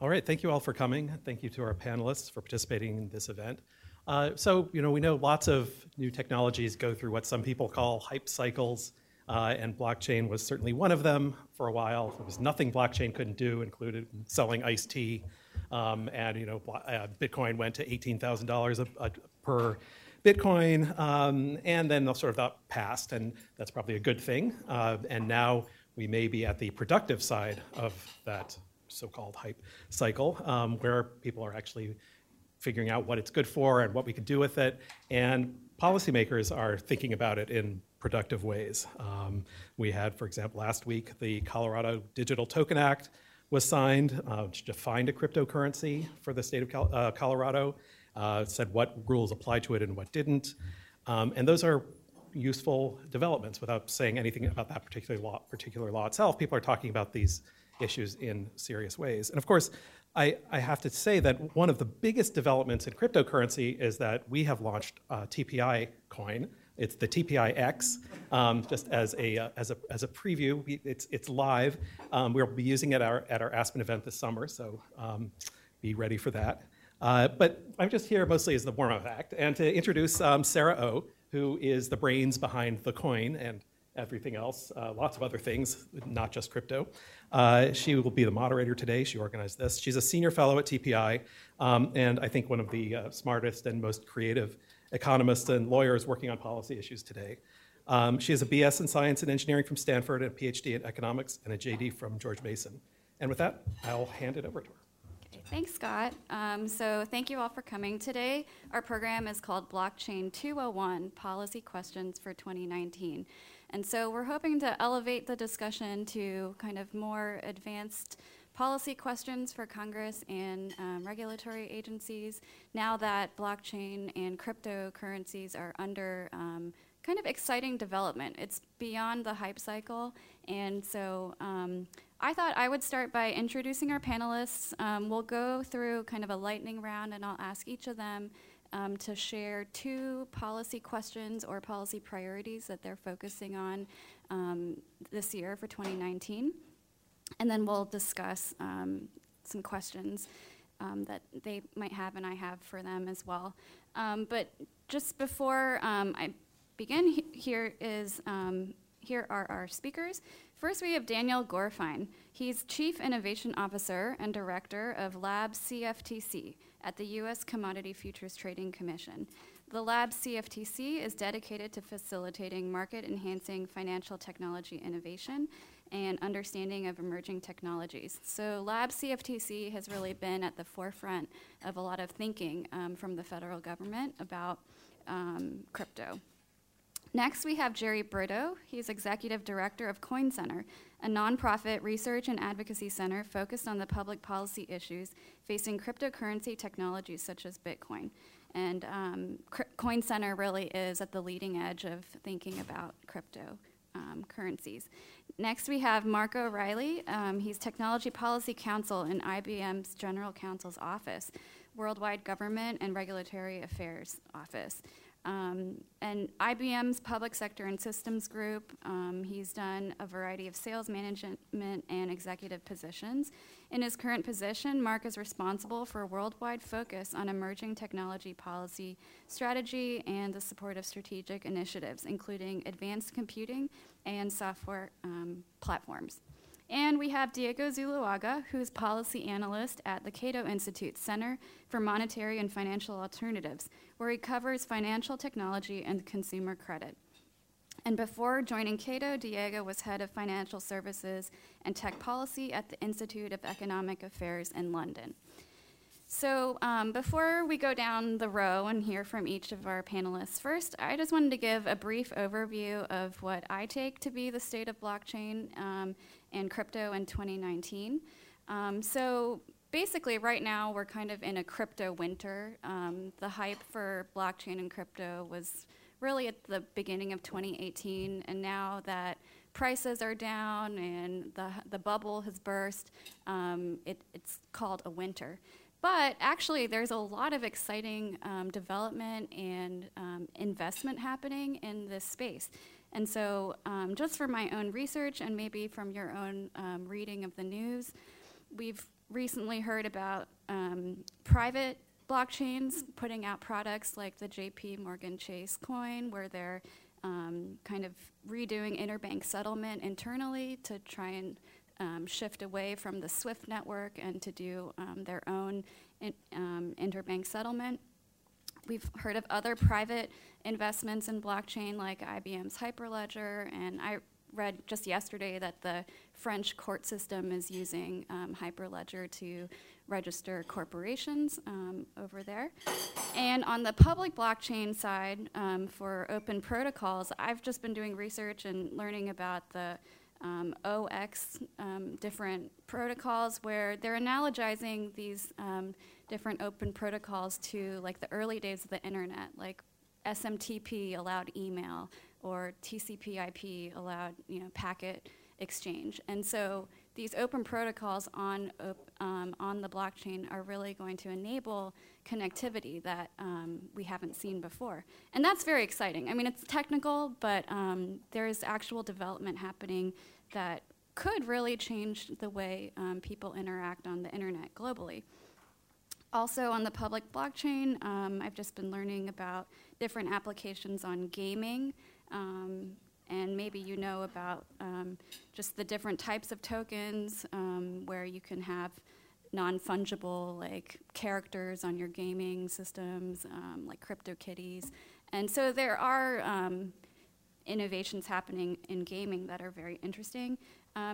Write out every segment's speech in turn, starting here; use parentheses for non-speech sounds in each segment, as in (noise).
All right, thank you all for coming. Thank you to our panelists for participating in this event. Uh, so, you know, we know lots of new technologies go through what some people call hype cycles, uh, and blockchain was certainly one of them for a while. There was nothing blockchain couldn't do, included selling iced tea. Um, and, you know, uh, Bitcoin went to $18,000 per Bitcoin, um, and then sort of that passed, and that's probably a good thing. Uh, and now we may be at the productive side of that so-called hype cycle, um, where people are actually figuring out what it's good for and what we could do with it, and policymakers are thinking about it in productive ways. Um, we had, for example, last week the Colorado Digital Token Act was signed, uh, which defined a cryptocurrency for the state of uh, Colorado, uh, said what rules apply to it and what didn't, um, and those are useful developments without saying anything about that particular law, particular law itself. People are talking about these issues in serious ways. And of course, I, I, have to say that one of the biggest developments in cryptocurrency is that we have launched uh, TPI coin. It's the TPI X, um, just as a, uh, as a, as a preview. It's, it's live. Um, we'll be using it at our, at our Aspen event this summer, so um, be ready for that. Uh, but I'm just here mostly as the warm up act and to introduce um, Sarah O, oh, who is the brains behind the coin and everything else, uh, lots of other things, not just crypto. Uh, she will be the moderator today. She organized this. She's a senior fellow at TPI, um, and I think one of the uh, smartest and most creative economists and lawyers working on policy issues today. Um, she has a BS in Science and Engineering from Stanford, and a PhD in Economics, and a JD from George Mason. And with that, I'll hand it over to her. Okay, Thanks, Scott. Um, so, thank you all for coming today. Our program is called Blockchain 201 Policy Questions for 2019. And so, we're hoping to elevate the discussion to kind of more advanced policy questions for Congress and um, regulatory agencies now that blockchain and cryptocurrencies are under um, kind of exciting development. It's beyond the hype cycle, and so um, I thought I would start by introducing our panelists. Um, we'll go through kind of a lightning round, and I'll ask each of them um, to share two policy questions or policy priorities that they're focusing on um, this year for 2019. And then we'll discuss um, some questions um, that they might have and I have for them as well. Um, but just before I begin, he- here is here are our speakers. First, we have Daniel Gorfine. He's Chief Innovation Officer and Director of Lab CFTC at the U.S. Commodity Futures Trading Commission. The Lab CFTC is dedicated to facilitating market enhancing financial technology innovation and understanding of emerging technologies. So, Lab CFTC has really been at the forefront of a lot of thinking um, from the federal government about um, crypto. Next, we have Jerry Brito. He's executive director of Coin Center, a nonprofit research and advocacy center focused on the public policy issues facing cryptocurrency technologies such as Bitcoin. And um, Coin Center really is at the leading edge of thinking about crypto um, currencies. Next, we have Mark O'Reilly. Um, he's Technology Policy Counsel in IBM's General Counsel's Office, Worldwide Government and Regulatory Affairs Office. Um, and IBM's Public Sector and Systems Group, um, he's done a variety of sales management and executive positions. In his current position, Mark is responsible for a worldwide focus on emerging technology policy strategy and the support of strategic initiatives, including advanced computing and software um, platforms. And we have Diego Zuluaga, who's policy analyst at the Cato Institute Center for Monetary and Financial Alternatives, where he covers financial technology and consumer credit. And before joining Cato, Diego was head of financial services and tech policy at the Institute of Economic Affairs in London. So, um, before we go down the row and hear from each of our panelists, first, I just wanted to give a brief overview of what I take to be the state of blockchain um, and crypto in 2019. Um, so, basically, right now, we're kind of in a crypto winter. Um, the hype for blockchain and crypto was really at the beginning of 2018, and now that prices are down and the, the bubble has burst, um, it, it's called a winter. But actually, there's a lot of exciting um, development and um, investment happening in this space. And so, um, just for my own research and maybe from your own um, reading of the news, we've recently heard about um, private blockchains putting out products like the JP Morgan Chase coin, where they're um, kind of redoing interbank settlement internally to try and um, shift away from the SWIFT network and to do um, their own in, interbank settlement. We've heard of other private investments in blockchain like IBM's Hyperledger, and I read just yesterday that the French court system is using um, Hyperledger to register corporations um, over there. And on the public blockchain side, um, for open protocols, I've just been doing research and learning about the um, OX um, different protocols where they're analogizing these um, different open protocols to like the early days of the internet, like SMTP allowed email or TCP/IP allowed you know packet exchange. And so these open protocols on um, on the blockchain are really going to enable connectivity that um, we haven't seen before, and that's very exciting. I mean, it's technical, but um, there is actual development happening that could really change the way um, people interact on the internet globally. Also, on the public blockchain, um, I've just been learning about different applications on gaming. Um, and maybe you know about um, just the different types of tokens um, where you can have non-fungible like characters on your gaming systems um, like CryptoKitties and so there are um, innovations happening in gaming that are very interesting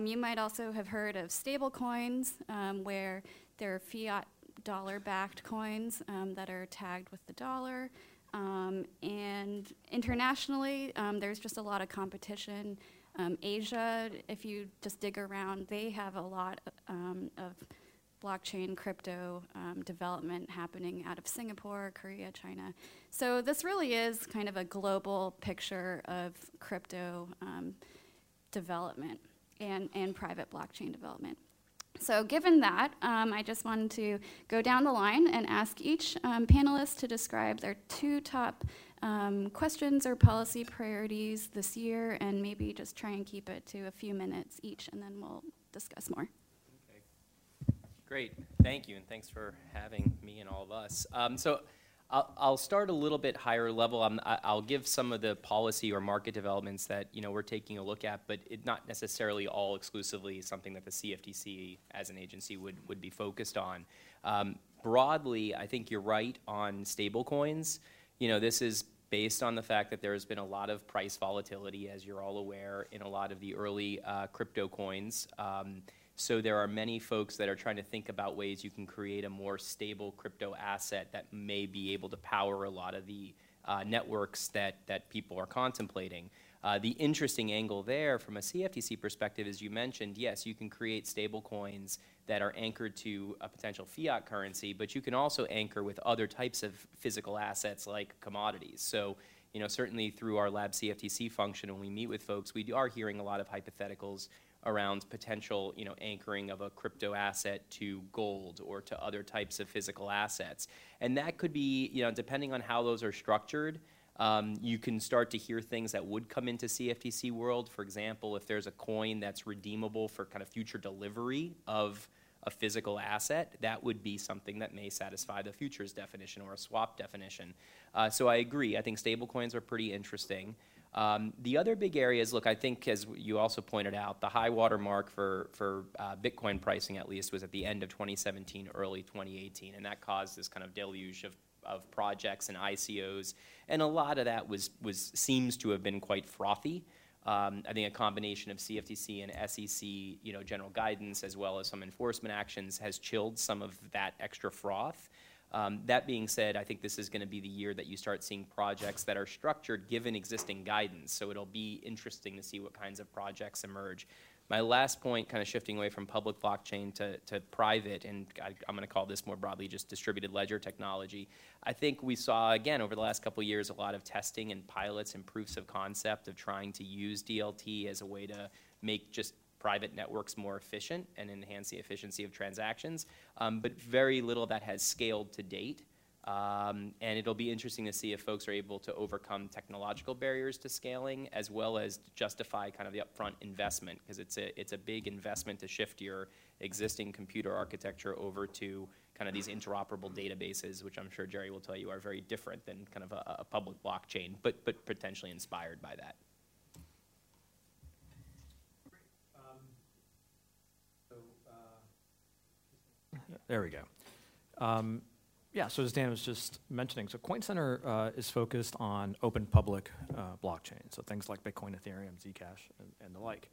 you might also have heard of stable coins um, where there are fiat dollar backed coins that are tagged with the dollar um, and internationally, um, there's just a lot of competition. Um, Asia, if you just dig around, they have a lot um, of blockchain crypto um, development happening out of Singapore, Korea, China. So this really is kind of a global picture of crypto um, development and, and private blockchain development. So, given that, um, I just wanted to go down the line and ask each um, panelist to describe their two top um, questions or policy priorities this year, and maybe just try and keep it to a few minutes each, and then we'll discuss more. Okay. Great. Thank you, and thanks for having me and all of us. Um, so, I'll, I'll start a little bit higher level. i I'll give some of the policy or market developments that you know we're taking a look at, but it not necessarily all exclusively something that the CFTC as an agency would would be focused on. Um, broadly, I think you're right on stablecoins. You know, this is based on the fact that there has been a lot of price volatility, as you're all aware, in a lot of the early uh, crypto coins. Um, so there are many folks that are trying to think about ways you can create a more stable crypto asset that may be able to power a lot of the uh, networks that, that people are contemplating. Uh, the interesting angle there from a CFTC perspective, as you mentioned, yes, you can create stable coins that are anchored to a potential fiat currency, but you can also anchor with other types of physical assets like commodities. So, you know, certainly through our lab CFTC function, when we meet with folks, we are hearing a lot of hypotheticals around potential you know, anchoring of a crypto asset to gold or to other types of physical assets. And that could be, you know, depending on how those are structured, um, you can start to hear things that would come into CFTC world. For example, if there's a coin that's redeemable for kind of future delivery of a physical asset, that would be something that may satisfy the futures definition or a swap definition. Uh, so I agree. I think stablecoins are pretty interesting. Um, the other big areas, look, I think, as you also pointed out, the high water mark for, for uh, Bitcoin pricing, at least, was at the end of 2017, early 2018, and that caused this kind of deluge of, of projects and ICOs, and a lot of that was, was seems to have been quite frothy. Um, I think a combination of CFTC and SEC, you know, general guidance as well as some enforcement actions has chilled some of that extra froth. Um, that being said, I think this is going to be the year that you start seeing projects that are structured given existing guidance. So it'll be interesting to see what kinds of projects emerge. My last point, kind of shifting away from public blockchain to, to private, and I, am going to call this more broadly just distributed ledger technology. I think we saw, again, over the last couple years, a lot of testing and pilots and proofs of concept of trying to use DLT as a way to make just private networks more efficient and enhance the efficiency of transactions. Um, but very little of that has scaled to date. Um, and it'll be interesting to see if folks are able to overcome technological barriers to scaling as well as justify kind of the upfront investment because it's a, it's a big investment to shift your existing computer architecture over to kind of these interoperable databases, which I'm sure Jerry will tell you are very different than kind of a, a public blockchain, but, but potentially inspired by that. There we go. Um, yeah, so as Dan was just mentioning, so Coin Center uh, is focused on open public uh, blockchain, so things like Bitcoin, Ethereum, Zcash, and, and the like.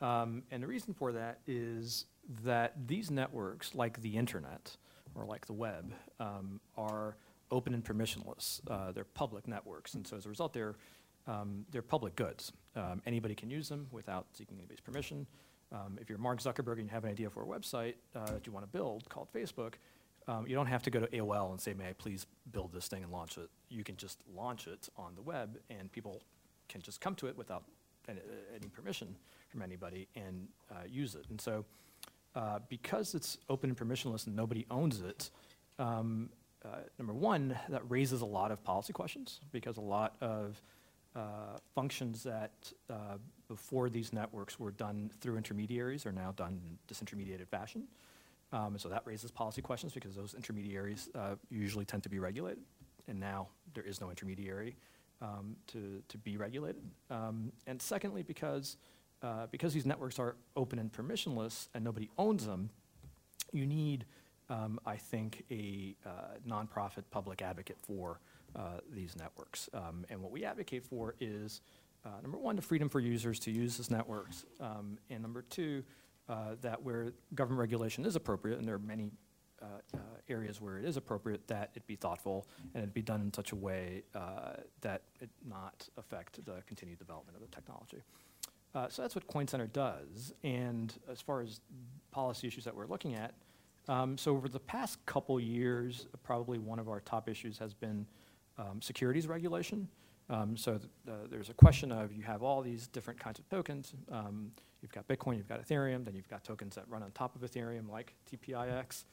Um, and the reason for that is that these networks, like the internet or like the web, um, are open and permissionless. Uh, they're public networks, and so as a result, they're um, they're public goods. Um, anybody can use them without seeking anybody's permission. Um, if you're Mark Zuckerberg and you have an idea for a website uh, that you want to build called Facebook, um, you don't have to go to AOL and say, may I please build this thing and launch it. You can just launch it on the web and people can just come to it without any, any permission from anybody and uh, use it. And so uh, because it's open and permissionless and nobody owns it, um, uh, number one, that raises a lot of policy questions because a lot of uh, functions that uh, before these networks were done through intermediaries are now done in disintermediated fashion. Um, and so that raises policy questions because those intermediaries uh, usually tend to be regulated, and now there is no intermediary um, to, to be regulated. Um, and secondly, because, uh, because these networks are open and permissionless and nobody owns them, you need, um, I think, a uh, nonprofit public advocate for uh, these networks. Um, and what we advocate for is, uh, number one, the freedom for users to use these networks, um, and number two, uh, that where government regulation is appropriate, and there are many uh, uh, areas where it is appropriate, that it be thoughtful and it be done in such a way uh, that it not affect the continued development of the technology. Uh, so that's what Coin Center does. And as far as policy issues that we're looking at, um, so over the past couple years, probably one of our top issues has been um, securities regulation. Um, so th uh, there's a question of you have all these different kinds of tokens. Um, you've got Bitcoin, you've got Ethereum, then you've got tokens that run on top of Ethereum like TPIX.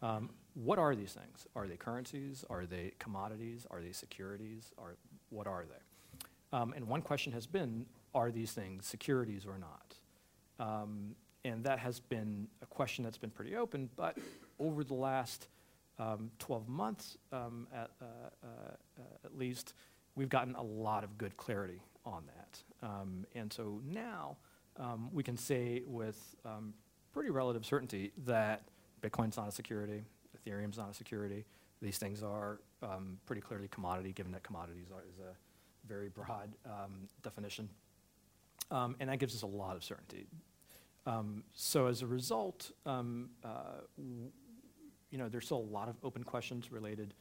Um, what are these things? Are they currencies? Are they commodities? Are they securities? Or what are they? Um, and one question has been, are these things securities or not? Um, and that has been a question that's been pretty open, but over the last um, 12 months at, uh, uh, uh, at least, we've gotten a lot of good clarity on that. Um, and so now um, we can say with um, pretty relative certainty that Bitcoin's not a security, Ethereum's not a security. These things are um, pretty clearly commodity, given that commodities are, is a very broad um, definition. Um, and that gives us a lot of certainty. so as a result, uh, you know, there's still a lot of open questions related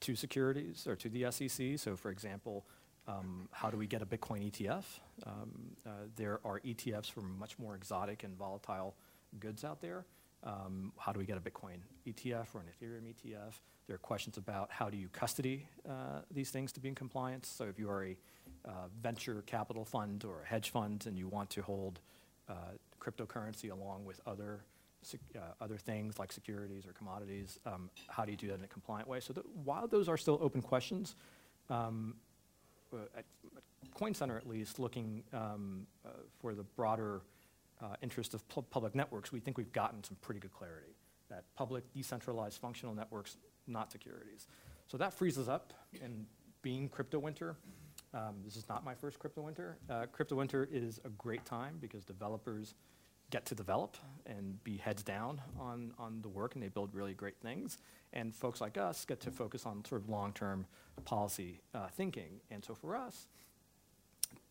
to securities or to the SEC. So for example, um, how do we get a Bitcoin ETF? Um, uh, there are ETFs for much more exotic and volatile goods out there. Um, how do we get a Bitcoin ETF or an Ethereum ETF? There are questions about how do you custody uh, these things to be in compliance. So if you are a uh, venture capital fund or a hedge fund and you want to hold uh, cryptocurrency along with other uh, other things like securities or commodities, um, how do you do that in a compliant way? So while those are still open questions, um, uh, at, at Coin Center at least, looking um, uh, for the broader uh, interest of pu public networks, we think we've gotten some pretty good clarity that public decentralized functional networks, not securities. So that frees us up and being crypto winter, um, this is not my first crypto winter. Uh, crypto winter is a great time because developers get to develop and be heads down on, on the work and they build really great things. And folks like us get to focus on sort of long-term policy uh, thinking. And so for us,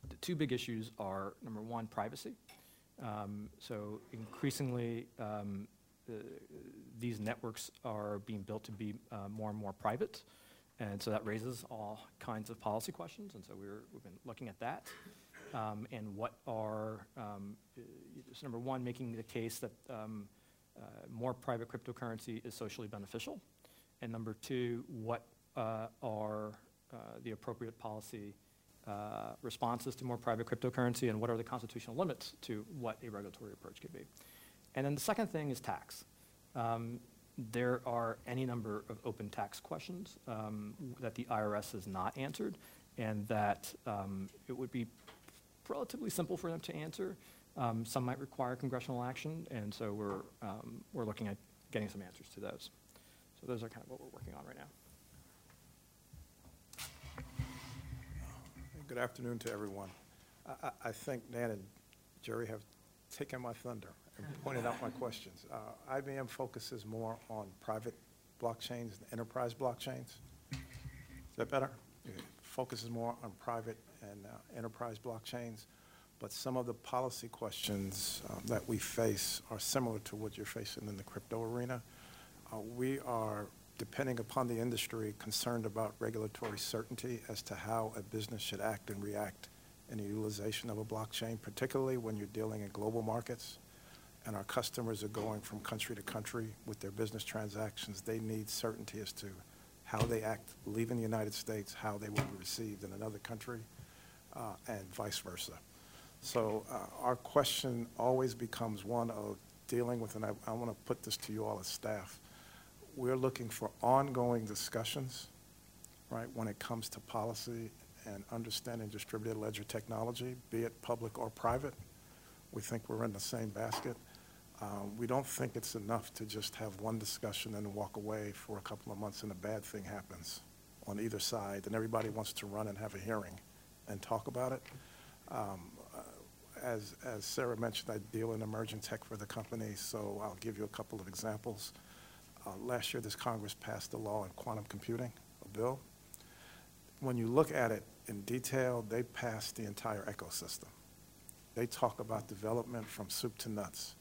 the two big issues are number one, privacy. Um, so increasingly, um, uh, these networks are being built to be uh, more and more private. And so that raises all kinds of policy questions. And so we're, we've been looking at that um, and what are, um, so number one, making the case that um, uh, more private cryptocurrency is socially beneficial, and number two, what uh, are uh, the appropriate policy uh, responses to more private cryptocurrency, and what are the constitutional limits to what a regulatory approach could be. And then the second thing is tax. Um, there are any number of open tax questions um, that the IRS has not answered, and that um, it would be relatively simple for them to answer. Um, some might require congressional action, and so we're, um, we're looking at getting some answers to those. So those are kind of what we're working on right now. Good afternoon to everyone. I, I, think Dan and Jerry have taken my thunder and pointed out my questions. Uh, IBM focuses more on private blockchains and enterprise blockchains. Is that better? It focuses more on private and uh, enterprise blockchains, but some of the policy questions uh, that we face are similar to what you're facing in the crypto arena. Uh, we are depending upon the industry, concerned about regulatory certainty as to how a business should act and react in the utilization of a blockchain, particularly when you're dealing in global markets and our customers are going from country to country with their business transactions. They need certainty as to how they act leaving the United States, how they will be received in another country, uh, and vice versa. So uh, our question always becomes one of dealing with, and I, I want to put this to you all as staff, we're looking for ongoing discussions, right, when it comes to policy and understanding distributed ledger technology, be it public or private. We think we're in the same basket. Um, we don't think it's enough to just have one discussion and walk away for a couple of months and a bad thing happens on either side and everybody wants to run and have a hearing and talk about it. Um, uh, as, as Sarah mentioned, I deal in emerging tech for the company, so I'll give you a couple of examples. Uh, last year, this Congress passed a law on quantum computing, a bill. When you look at it in detail, they passed the entire ecosystem. They talk about development from soup to nuts.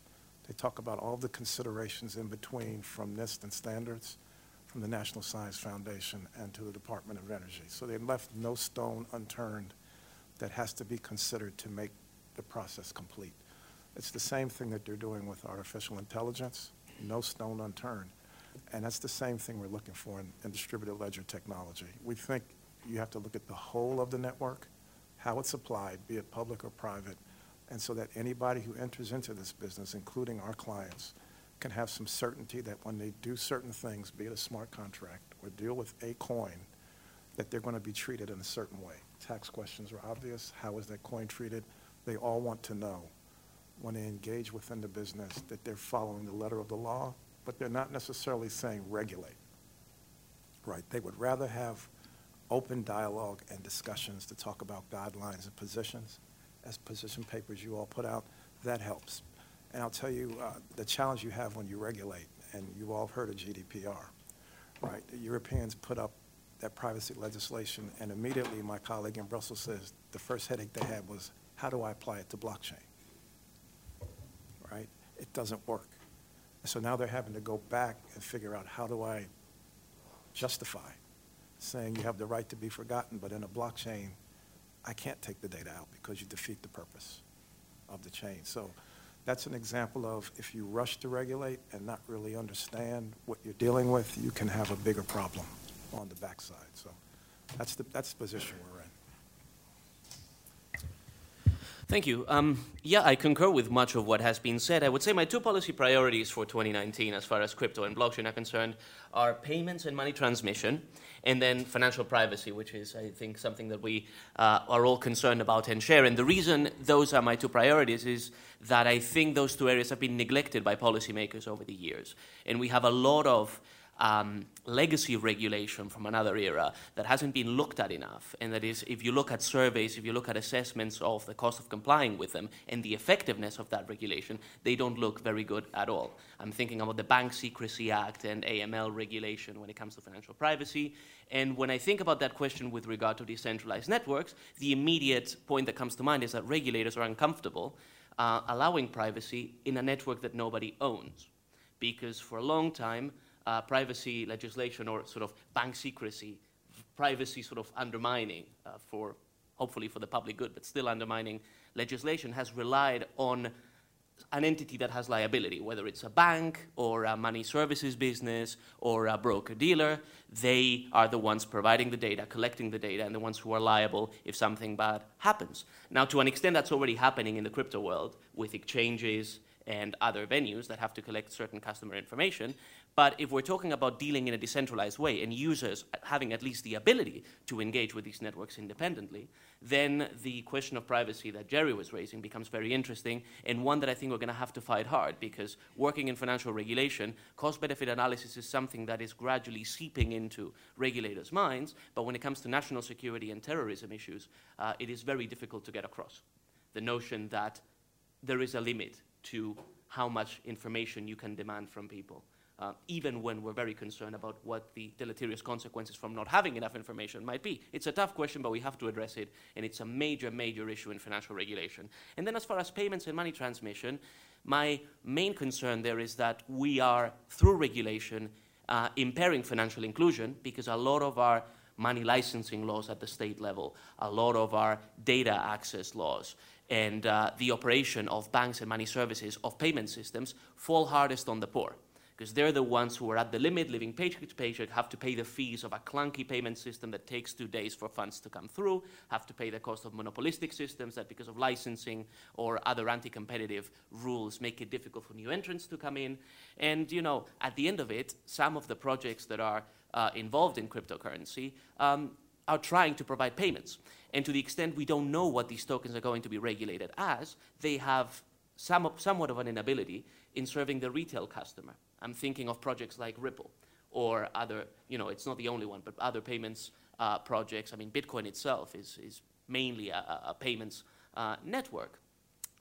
They talk about all the considerations in between from NIST and standards, from the National Science Foundation and to the Department of Energy. So they left no stone unturned that has to be considered to make the process complete. It's the same thing that they're doing with artificial intelligence, no stone unturned. And that's the same thing we're looking for in, in distributed ledger technology. We think you have to look at the whole of the network, how it's applied, be it public or private, and so that anybody who enters into this business, including our clients, can have some certainty that when they do certain things, be it a smart contract or deal with a coin, that they're going to be treated in a certain way. Tax questions are obvious. How is that coin treated? They all want to know when they engage within the business that they're following the letter of the law but they're not necessarily saying regulate. Right? They would rather have open dialogue and discussions to talk about guidelines and positions as position papers you all put out. That helps. And I'll tell you uh, the challenge you have when you regulate, and you all have heard of GDPR, right? The Europeans put up that privacy legislation, and immediately my colleague in Brussels says the first headache they had was, how do I apply it to blockchain? Right? It doesn't work. So now they're having to go back and figure out how do I justify saying you have the right to be forgotten, but in a blockchain, I can't take the data out because you defeat the purpose of the chain. So that's an example of if you rush to regulate and not really understand what you're dealing with, you can have a bigger problem on the backside. So that's the, that's the position we're in. Thank you. Um, yeah, I concur with much of what has been said. I would say my two policy priorities for 2019, as far as crypto and blockchain are concerned, are payments and money transmission, and then financial privacy, which is, I think, something that we uh, are all concerned about and share. And the reason those are my two priorities is that I think those two areas have been neglected by policymakers over the years. And we have a lot of um, legacy regulation from another era that hasn't been looked at enough. And that is, if you look at surveys, if you look at assessments of the cost of complying with them and the effectiveness of that regulation, they don't look very good at all. I'm thinking about the Bank Secrecy Act and AML regulation when it comes to financial privacy. And when I think about that question with regard to decentralized networks, the immediate point that comes to mind is that regulators are uncomfortable uh, allowing privacy in a network that nobody owns. Because for a long time, uh, privacy legislation or sort of bank secrecy, privacy sort of undermining uh, for hopefully for the public good, but still undermining legislation has relied on an entity that has liability, whether it's a bank or a money services business or a broker dealer. They are the ones providing the data, collecting the data, and the ones who are liable if something bad happens. Now, to an extent, that's already happening in the crypto world with exchanges and other venues that have to collect certain customer information. But if we're talking about dealing in a decentralized way and users having at least the ability to engage with these networks independently, then the question of privacy that Jerry was raising becomes very interesting and one that I think we're going to have to fight hard because working in financial regulation, cost benefit analysis is something that is gradually seeping into regulators' minds. But when it comes to national security and terrorism issues, uh, it is very difficult to get across the notion that there is a limit to how much information you can demand from people. Uh, even when we're very concerned about what the deleterious consequences from not having enough information might be. It's a tough question, but we have to address it, and it's a major, major issue in financial regulation. And then, as far as payments and money transmission, my main concern there is that we are, through regulation, uh, impairing financial inclusion because a lot of our money licensing laws at the state level, a lot of our data access laws, and uh, the operation of banks and money services of payment systems fall hardest on the poor because they're the ones who are at the limit, living paycheck to paycheck, have to pay the fees of a clunky payment system that takes two days for funds to come through, have to pay the cost of monopolistic systems that, because of licensing or other anti competitive rules, make it difficult for new entrants to come in. And, you know, at the end of it, some of the projects that are uh, involved in cryptocurrency um, are trying to provide payments. And to the extent we don't know what these tokens are going to be regulated as, they have some, somewhat of an inability in serving the retail customer. I'm thinking of projects like Ripple or other, you know, it's not the only one, but other payments uh, projects. I mean, Bitcoin itself is, is mainly a, a payments uh, network.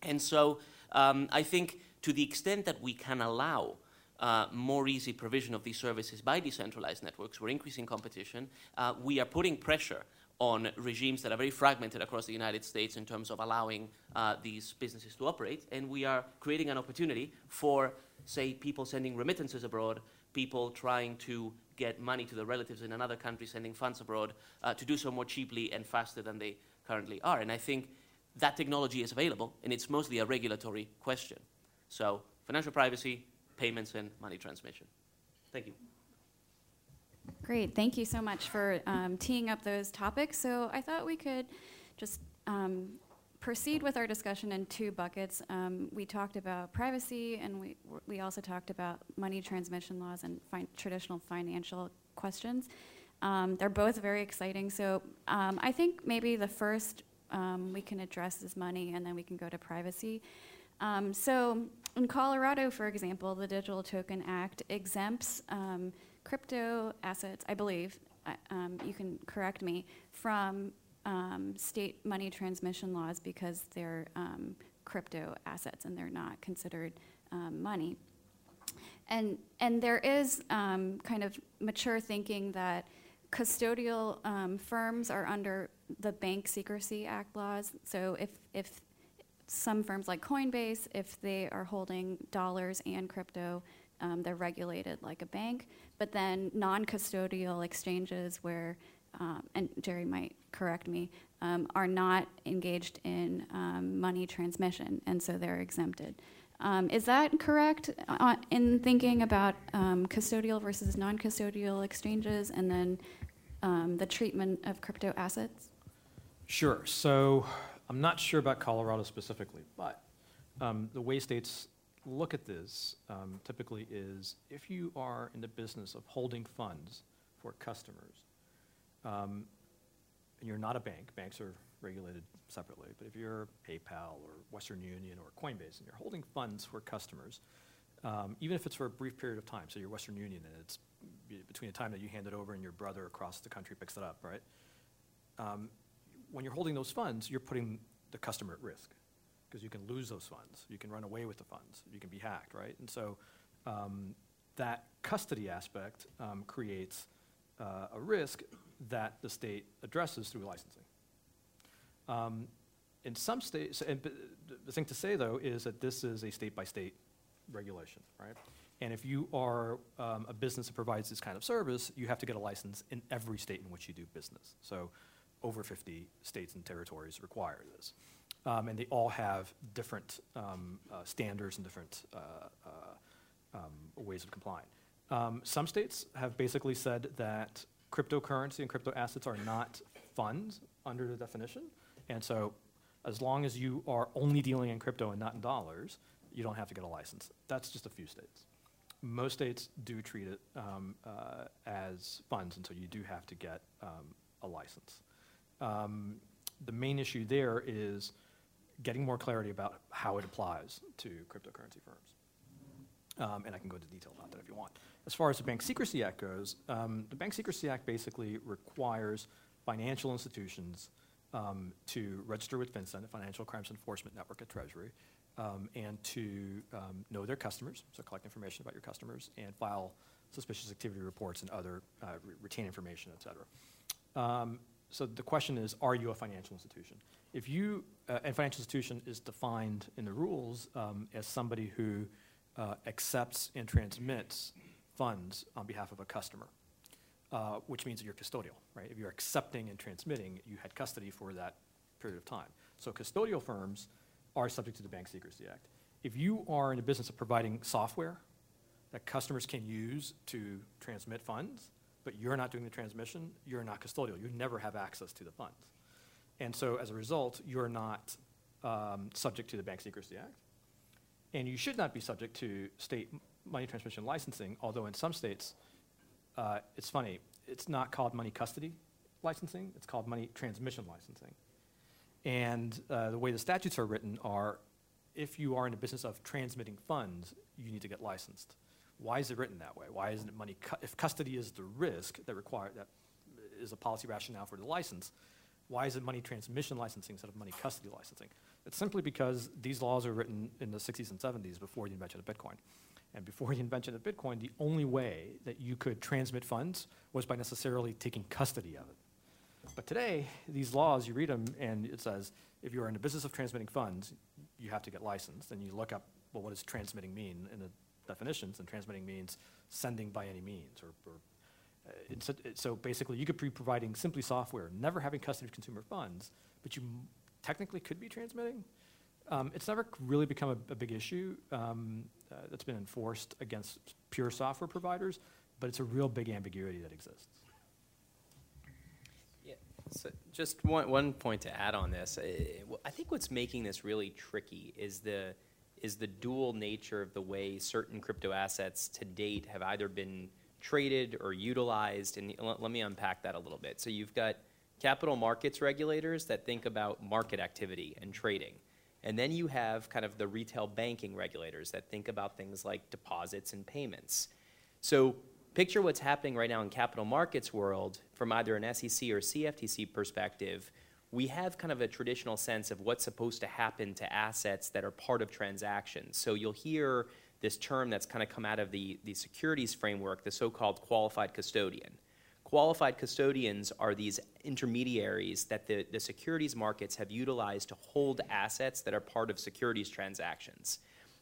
And so um, I think to the extent that we can allow uh, more easy provision of these services by decentralized networks, we're increasing competition, uh, we are putting pressure on regimes that are very fragmented across the United States in terms of allowing uh, these businesses to operate, and we are creating an opportunity for say, people sending remittances abroad, people trying to get money to their relatives in another country, sending funds abroad, uh, to do so more cheaply and faster than they currently are. And I think that technology is available, and it's mostly a regulatory question. So, financial privacy, payments, and money transmission. Thank you. Great. Thank you so much for um, teeing up those topics. So, I thought we could just um, proceed with our discussion in two buckets. Um, we talked about privacy, and we, we also talked about money transmission laws and traditional financial questions. Um, they're both very exciting. So um, I think maybe the first um, we can address is money, and then we can go to privacy. So in Colorado, for example, the Digital Token Act exempts um, crypto assets, I believe, you can correct me, from um, state money transmission laws because they're um, crypto assets and they're not considered um, money. And, and there is um, kind of mature thinking that custodial um, firms are under the Bank Secrecy Act laws. So if, if some firms like Coinbase, if they are holding dollars and crypto, um, they're regulated like a bank. But then non custodial exchanges where um, and Jerry might correct me, um, are not engaged in um, money transmission, and so they're exempted. Um, is that correct uh, in thinking about um, custodial versus non custodial exchanges and then the treatment of crypto assets? Sure. So I'm not sure about Colorado specifically, but the way states look at this typically is if you are in the business of holding funds for customers, um, and you're not a bank, banks are regulated separately, but if you're PayPal or Western Union or Coinbase and you're holding funds for customers, um, even if it's for a brief period of time, so you're Western Union and it's between the time that you hand it over and your brother across the country picks it up, right? When you're holding those funds, you're putting the customer at risk because you can lose those funds, you can run away with the funds, you can be hacked, right? And so um, that custody aspect um, creates uh, a risk that the state addresses through licensing. Um, in some states, and the thing to say though is that this is a state by state regulation, right? And if you are um, a business that provides this kind of service, you have to get a license in every state in which you do business. So over 50 states and territories require this. Um, and they all have different um, uh, standards and different uh, uh, um, ways of complying. Um, some states have basically said that cryptocurrency and crypto assets are not funds under the definition. And so, as long as you are only dealing in crypto and not in dollars, you don't have to get a license. That's just a few states. Most states do treat it um, uh, as funds, and so you do have to get um, a license. Um, the main issue there is getting more clarity about how it applies to cryptocurrency firms. Um, and I can go into detail about that if you want. As far as the Bank Secrecy Act goes, um, the Bank Secrecy Act basically requires financial institutions um, to register with FinCEN, the Financial Crimes Enforcement Network at Treasury, um, and to um, know their customers, so collect information about your customers, and file suspicious activity reports and other uh, re- retain information, et cetera. So the question is, are you a financial institution? If you, uh, and financial institution is defined in the rules um, as somebody who uh, accepts and transmits funds on behalf of a customer, uh, which means that you're custodial, right? If you're accepting and transmitting, you had custody for that period of time. So custodial firms are subject to the Bank Secrecy Act. If you are in the business of providing software that customers can use to transmit funds, but you're not doing the transmission, you're not custodial. You never have access to the funds. And so as a result, you're not um, subject to the Bank Secrecy Act. And you should not be subject to state money transmission licensing, although in some states, uh, it's funny, it's not called money custody licensing, it's called money transmission licensing. And uh, the way the statutes are written are, if you are in the business of transmitting funds, you need to get licensed. Why is it written that way? Why isn't it money, cu- if custody is the risk that require, that is a policy rationale for the license, why is it money transmission licensing instead of money custody licensing? It's simply because these laws were written in the 60s and 70s before the invention of Bitcoin. And before the invention of Bitcoin, the only way that you could transmit funds was by necessarily taking custody of it. But today, these laws, you read them, and it says if you are in the business of transmitting funds, you have to get licensed. And you look up, well, what does transmitting mean in the definitions? And transmitting means sending by any means. Or, or uh, so basically, you could be providing simply software, never having custody of consumer funds, but you technically could be transmitting. Um, it's never really become a, a big issue um, uh, that's been enforced against pure software providers, but it's a real big ambiguity that exists. Yeah, so just one, one point to add on this. eh, I think what's making this really tricky is the, is the dual nature of the way certain crypto assets to date have either been traded or utilized. And let, me unpack that a little bit. So you've got capital markets regulators that think about market activity and trading. And then you have kind of the retail banking regulators that think about things like deposits and payments. So picture what's happening right now in capital markets world from either an SEC or CFTC perspective. We have kind of a traditional sense of what's supposed to happen to assets that are part of transactions. So you'll hear this term that's kind of come out of the, the securities framework, the so-called qualified custodian. Qualified custodians are these intermediaries that the, the securities markets have utilized to hold assets that are part of securities transactions.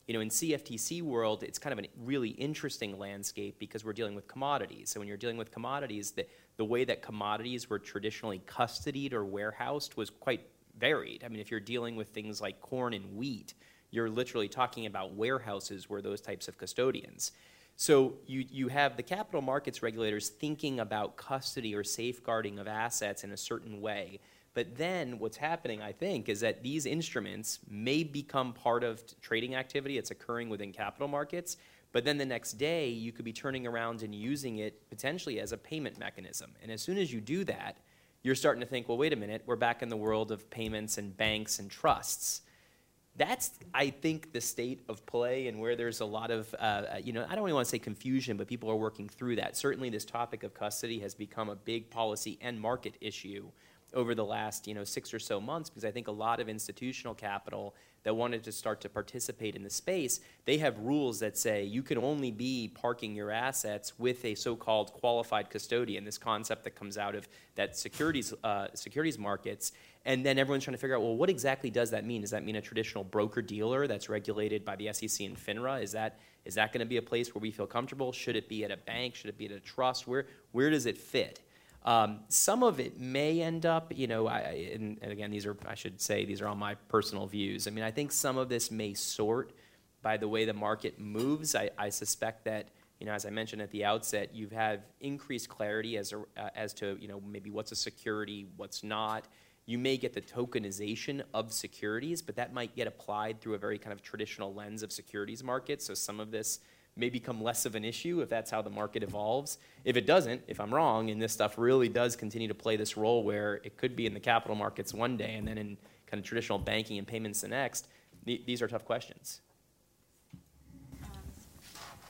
You know, in CFTC world, it's kind of a really interesting landscape because we're dealing with commodities. So when you're dealing with commodities, the, the way that commodities were traditionally custodied or warehoused was quite varied. I mean, if you're dealing with things like corn and wheat, you're literally talking about warehouses where those types of custodians. So you, you have the capital markets regulators thinking about custody or safeguarding of assets in a certain way. But then what's happening, I think, is that these instruments may become part of trading activity that's occurring within capital markets. But then the next day, you could be turning around and using it potentially as a payment mechanism. And as soon as you do that, you're starting to think, well, wait a minute, we're back in the world of payments and banks and trusts that's i think the state of play and where there's a lot of uh, uh, you know i don't really want to say confusion but people are working through that certainly this topic of custody has become a big policy and market issue over the last you know six or so months because i think a lot of institutional capital that wanted to start to participate in the space they have rules that say you can only be parking your assets with a so-called qualified custodian this concept that comes out of that securities uh, securities markets and then everyone's trying to figure out, well, what exactly does that mean? Does that mean a traditional broker dealer that's regulated by the SEC and FINRA? Is that is that going to be a place where we feel comfortable? Should it be at a bank? Should it be at a trust? Where where does it fit? Um, some of it may end up, you know, I, and, and again, these are I should say these are all my personal views. I mean, I think some of this may sort by the way the market moves. I, I suspect that you know, as I mentioned at the outset, you have increased clarity as a, uh, as to you know maybe what's a security, what's not you may get the tokenization of securities, but that might get applied through a very kind of traditional lens of securities markets. So some of this may become less of an issue if that's how the market evolves. If it doesn't, if I'm wrong, and this stuff really does continue to play this role where it could be in the capital markets one day and then in kind of traditional banking and payments the next, th- these are tough questions.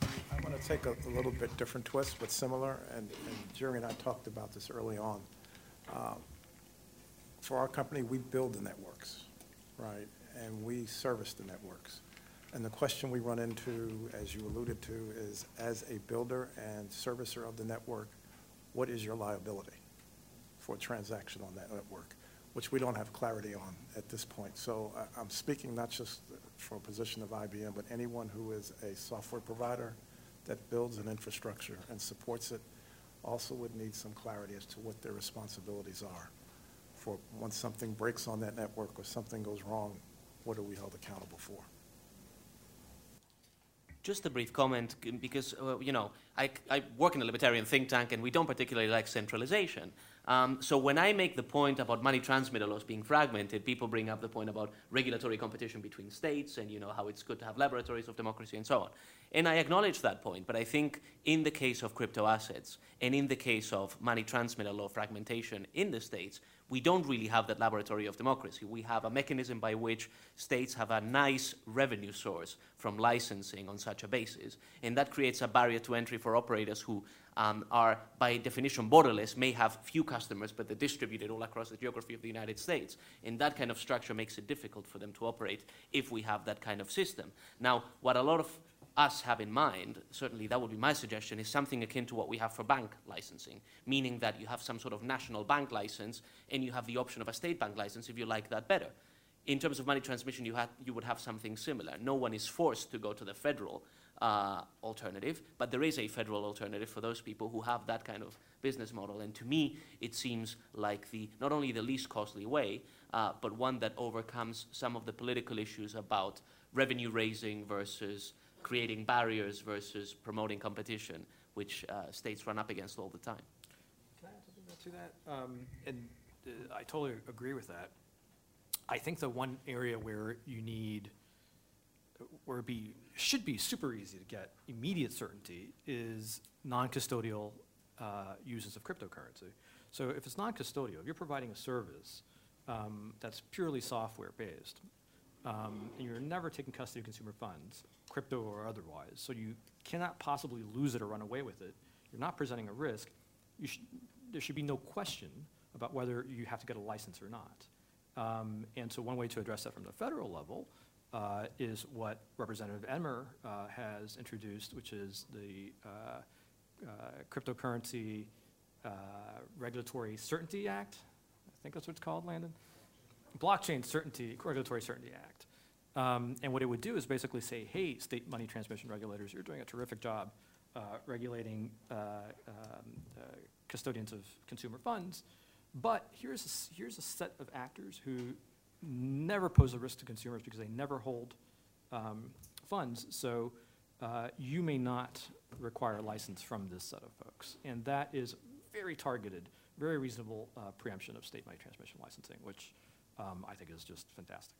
I want to take a, a little bit different twist, but similar, and, and Jerry and I talked about this early on. Um, For our company, we build the networks, right, and we service the networks. And the question we run into, as you alluded to, is as a builder and servicer of the network, what is your liability for a transaction on that network? Which we don't have clarity on at this point. So I, I'm speaking not just for a position of IBM, but anyone who is a software provider that builds an infrastructure and supports it also would need some clarity as to what their responsibilities are for once something breaks on that network or something goes wrong, what are we held accountable for? Just a brief comment, because, uh, you know, I, I work in a libertarian think tank and we don't particularly like centralization. Um, so when I make the point about money transmitter laws being fragmented, people bring up the point about regulatory competition between states and, you know, how it's good to have laboratories of democracy and so on. And I acknowledge that point, but I think in the case of crypto assets and in the case of money transmitter law fragmentation in the states, we don't really have that laboratory of democracy. We have a mechanism by which states have a nice revenue source from licensing on such a basis. And that creates a barrier to entry for operators who um, are, by definition, borderless, may have few customers, but they're distributed all across the geography of the United States. And that kind of structure makes it difficult for them to operate if we have that kind of system. Now, what a lot of us have in mind, certainly that would be my suggestion, is something akin to what we have for bank licensing, meaning that you have some sort of national bank license and you have the option of a state bank license if you like that better. In terms of money transmission, you, had, you would have something similar. No one is forced to go to the federal uh, alternative, but there is a federal alternative for those people who have that kind of business model. And to me, it seems like the not only the least costly way, uh, but one that overcomes some of the political issues about revenue raising versus creating barriers versus promoting competition, which uh, states run up against all the time. Can I add something to that? Um, and uh, I totally agree with that. I think the one area where you need, where it be, should be super easy to get immediate certainty is non-custodial uh, uses of cryptocurrency. So if it's non-custodial, if you're providing a service um, that's purely software-based, um, and you're never taking custody of consumer funds, crypto or otherwise, so you cannot possibly lose it or run away with it, you're not presenting a risk, should, there should be no question about whether you have to get a license or not. Um, and so one way to address that from the federal level uh, is what Representative Emmer uh, has introduced, which is the uh, uh, Cryptocurrency uh, Regulatory Certainty Act. I think that's what it's called, Landon. Blockchain Certainty, Regulatory Certainty Act. Um, and what it would do is basically say, hey, state money transmission regulators, you're doing a terrific job uh, regulating uh, um, uh, custodians of consumer funds, but here's a, here's a set of actors who never pose a risk to consumers because they never hold um, funds. So uh, you may not require a license from this set of folks. And that is very targeted, very reasonable uh, preemption of state money transmission licensing, which um, I think is just fantastic.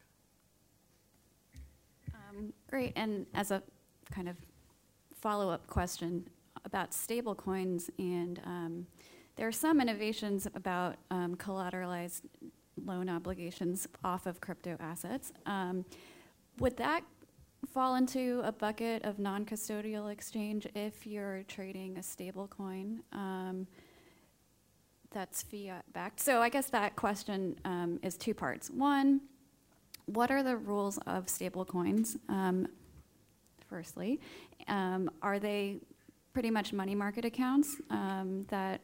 Um, Great, and as a kind of follow-up question about stablecoins, and um, there are some innovations about um, collateralized loan obligations off of crypto assets. Um, Would that fall into a bucket of non-custodial exchange if you're trading a stablecoin that's fiat-backed? So I guess that question um, is two parts. One, what are the rules of stablecoins? Um, firstly, um, are they pretty much money market accounts um, that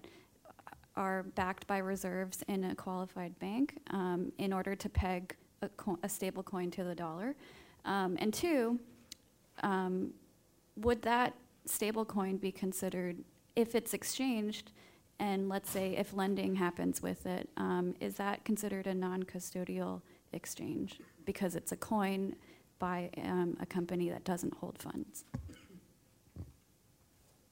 are backed by reserves in a qualified bank um, in order to peg a, co- a stable coin to the dollar? Um, and two, would that stable coin be considered, if it's exchanged, and let's say if lending happens with it, um, is that considered a non custodial exchange because it's a coin by um, a company that doesn't hold funds?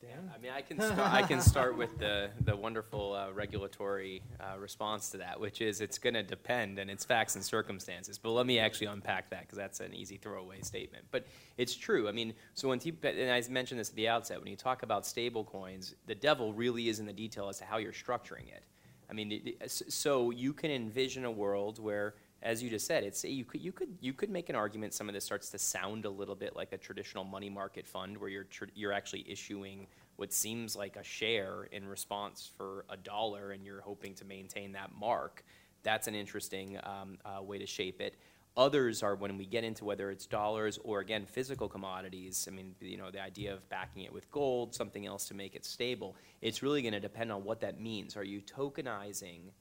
Dan? I mean, I can start, I can start with the, the wonderful uh, regulatory uh, response to that, which is it's going to depend and it's facts and circumstances. But let me actually unpack that because that's an easy throwaway statement. But it's true. I mean, so when people, and I mentioned this at the outset, when you talk about stable coins, the devil really is in the detail as to how you're structuring it. I mean, so you can envision a world where, as you just said, it's you could you could you could make an argument. Some of this starts to sound a little bit like a traditional money market fund, where you're tr- you're actually issuing what seems like a share in response for a dollar, and you're hoping to maintain that mark. That's an interesting um, uh, way to shape it. Others are when we get into whether it's dollars or again physical commodities. I mean, you know, the idea of backing it with gold, something else to make it stable. It's really going to depend on what that means. Are you tokenizing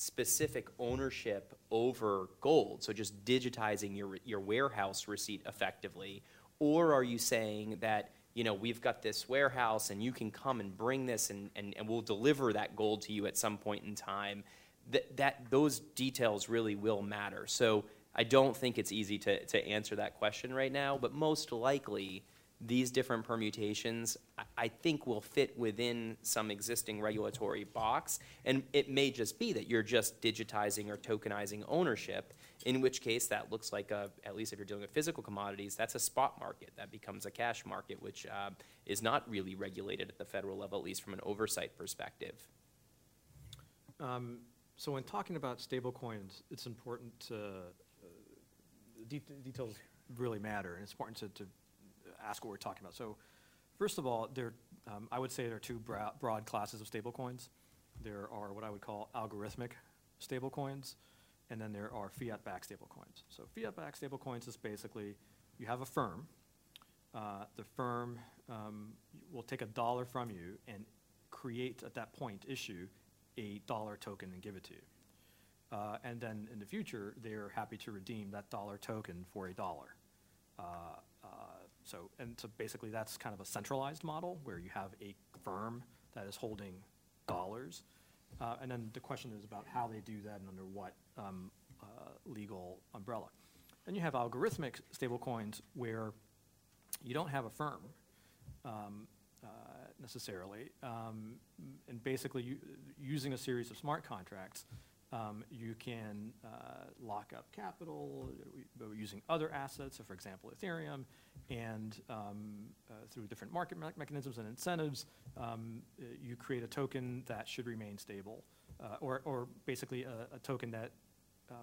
specific ownership over gold, so just digitizing your your warehouse receipt effectively, or are you saying that you know we've got this warehouse and you can come and bring this and, and, and we'll deliver that gold to you at some point in time? That that those details really will matter. So I don't think it's easy to, to answer that question right now, but most likely these different permutations, I- think will fit within some existing regulatory box. And it may just be that you're just digitizing or tokenizing ownership, in which case that looks like a, at least if you're dealing with physical commodities, that's a spot market. That becomes a cash market, which uh, is not really regulated at the federal level, at least from an oversight perspective. Um, So when talking about stablecoins, it's important to, uh, details really matter, and it's important to, to ask what we're talking about. So first of all, there, um, I would say there are two bra- broad classes of stablecoins. There are what I would call algorithmic stablecoins, and then there are fiat-backed stablecoins. So fiat-backed stablecoins is basically, you have a firm, uh, the firm um, will take a dollar from you and create, at that point, issue a dollar token and give it to you. Uh, and then in the future, they're happy to redeem that dollar token for a dollar. Uh, so, and so basically, that's kind of a centralized model where you have a firm that is holding dollars. Uh, and then the question is about how they do that and under what um, uh, legal umbrella. Then you have algorithmic stablecoins where you don't have a firm um, uh, necessarily, um, and basically you, using a series of smart contracts, um, you can uh, lock up capital uh, using other assets, so for example Ethereum, and um, uh, through different market me- mechanisms and incentives, um, you create a token that should remain stable, or, or basically a, a token that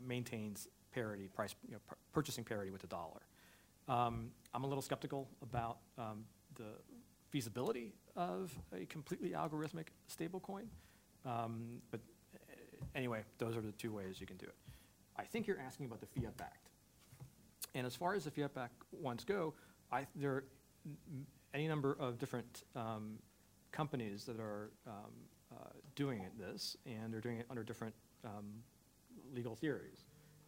maintains parity, price, you know, purchasing parity with the dollar. Um, I'm a little skeptical about the feasibility of a completely algorithmic stablecoin. But anyway, those are the two ways you can do it. I think you're asking about the fiat backed. And as far as the fiat backed ones go, I, there are any number of different um, companies that are um, uh, doing this, and they're doing it under different um, legal theories.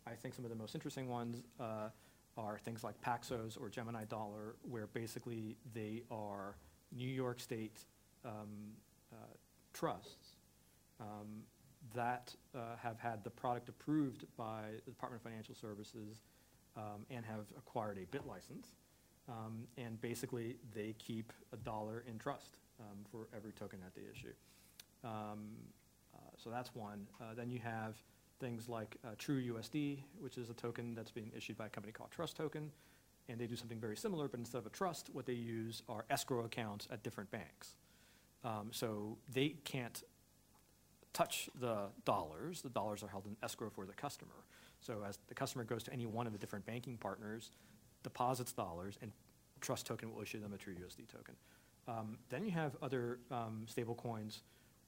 I think some of the most interesting ones uh, are things like Paxos or Gemini Dollar, where basically they are New York State um, uh, trusts um, that uh, have had the product approved by the Department of Financial Services um, and have acquired a BitLicense. Um, and basically, they keep a dollar in trust um, for every token that they issue. Um, uh, so that's one. Uh, then you have things like uh, True USD, which is a token that's being issued by a company called TrustToken, and they do something very similar, but instead of a trust, what they use are escrow accounts at different banks. Um, so they can't touch the dollars. The dollars are held in escrow for the customer. So as the customer goes to any one of the different banking partners, deposits dollars, and TrustToken will issue them a TrueUSD token. Um, then you have other um, stable coins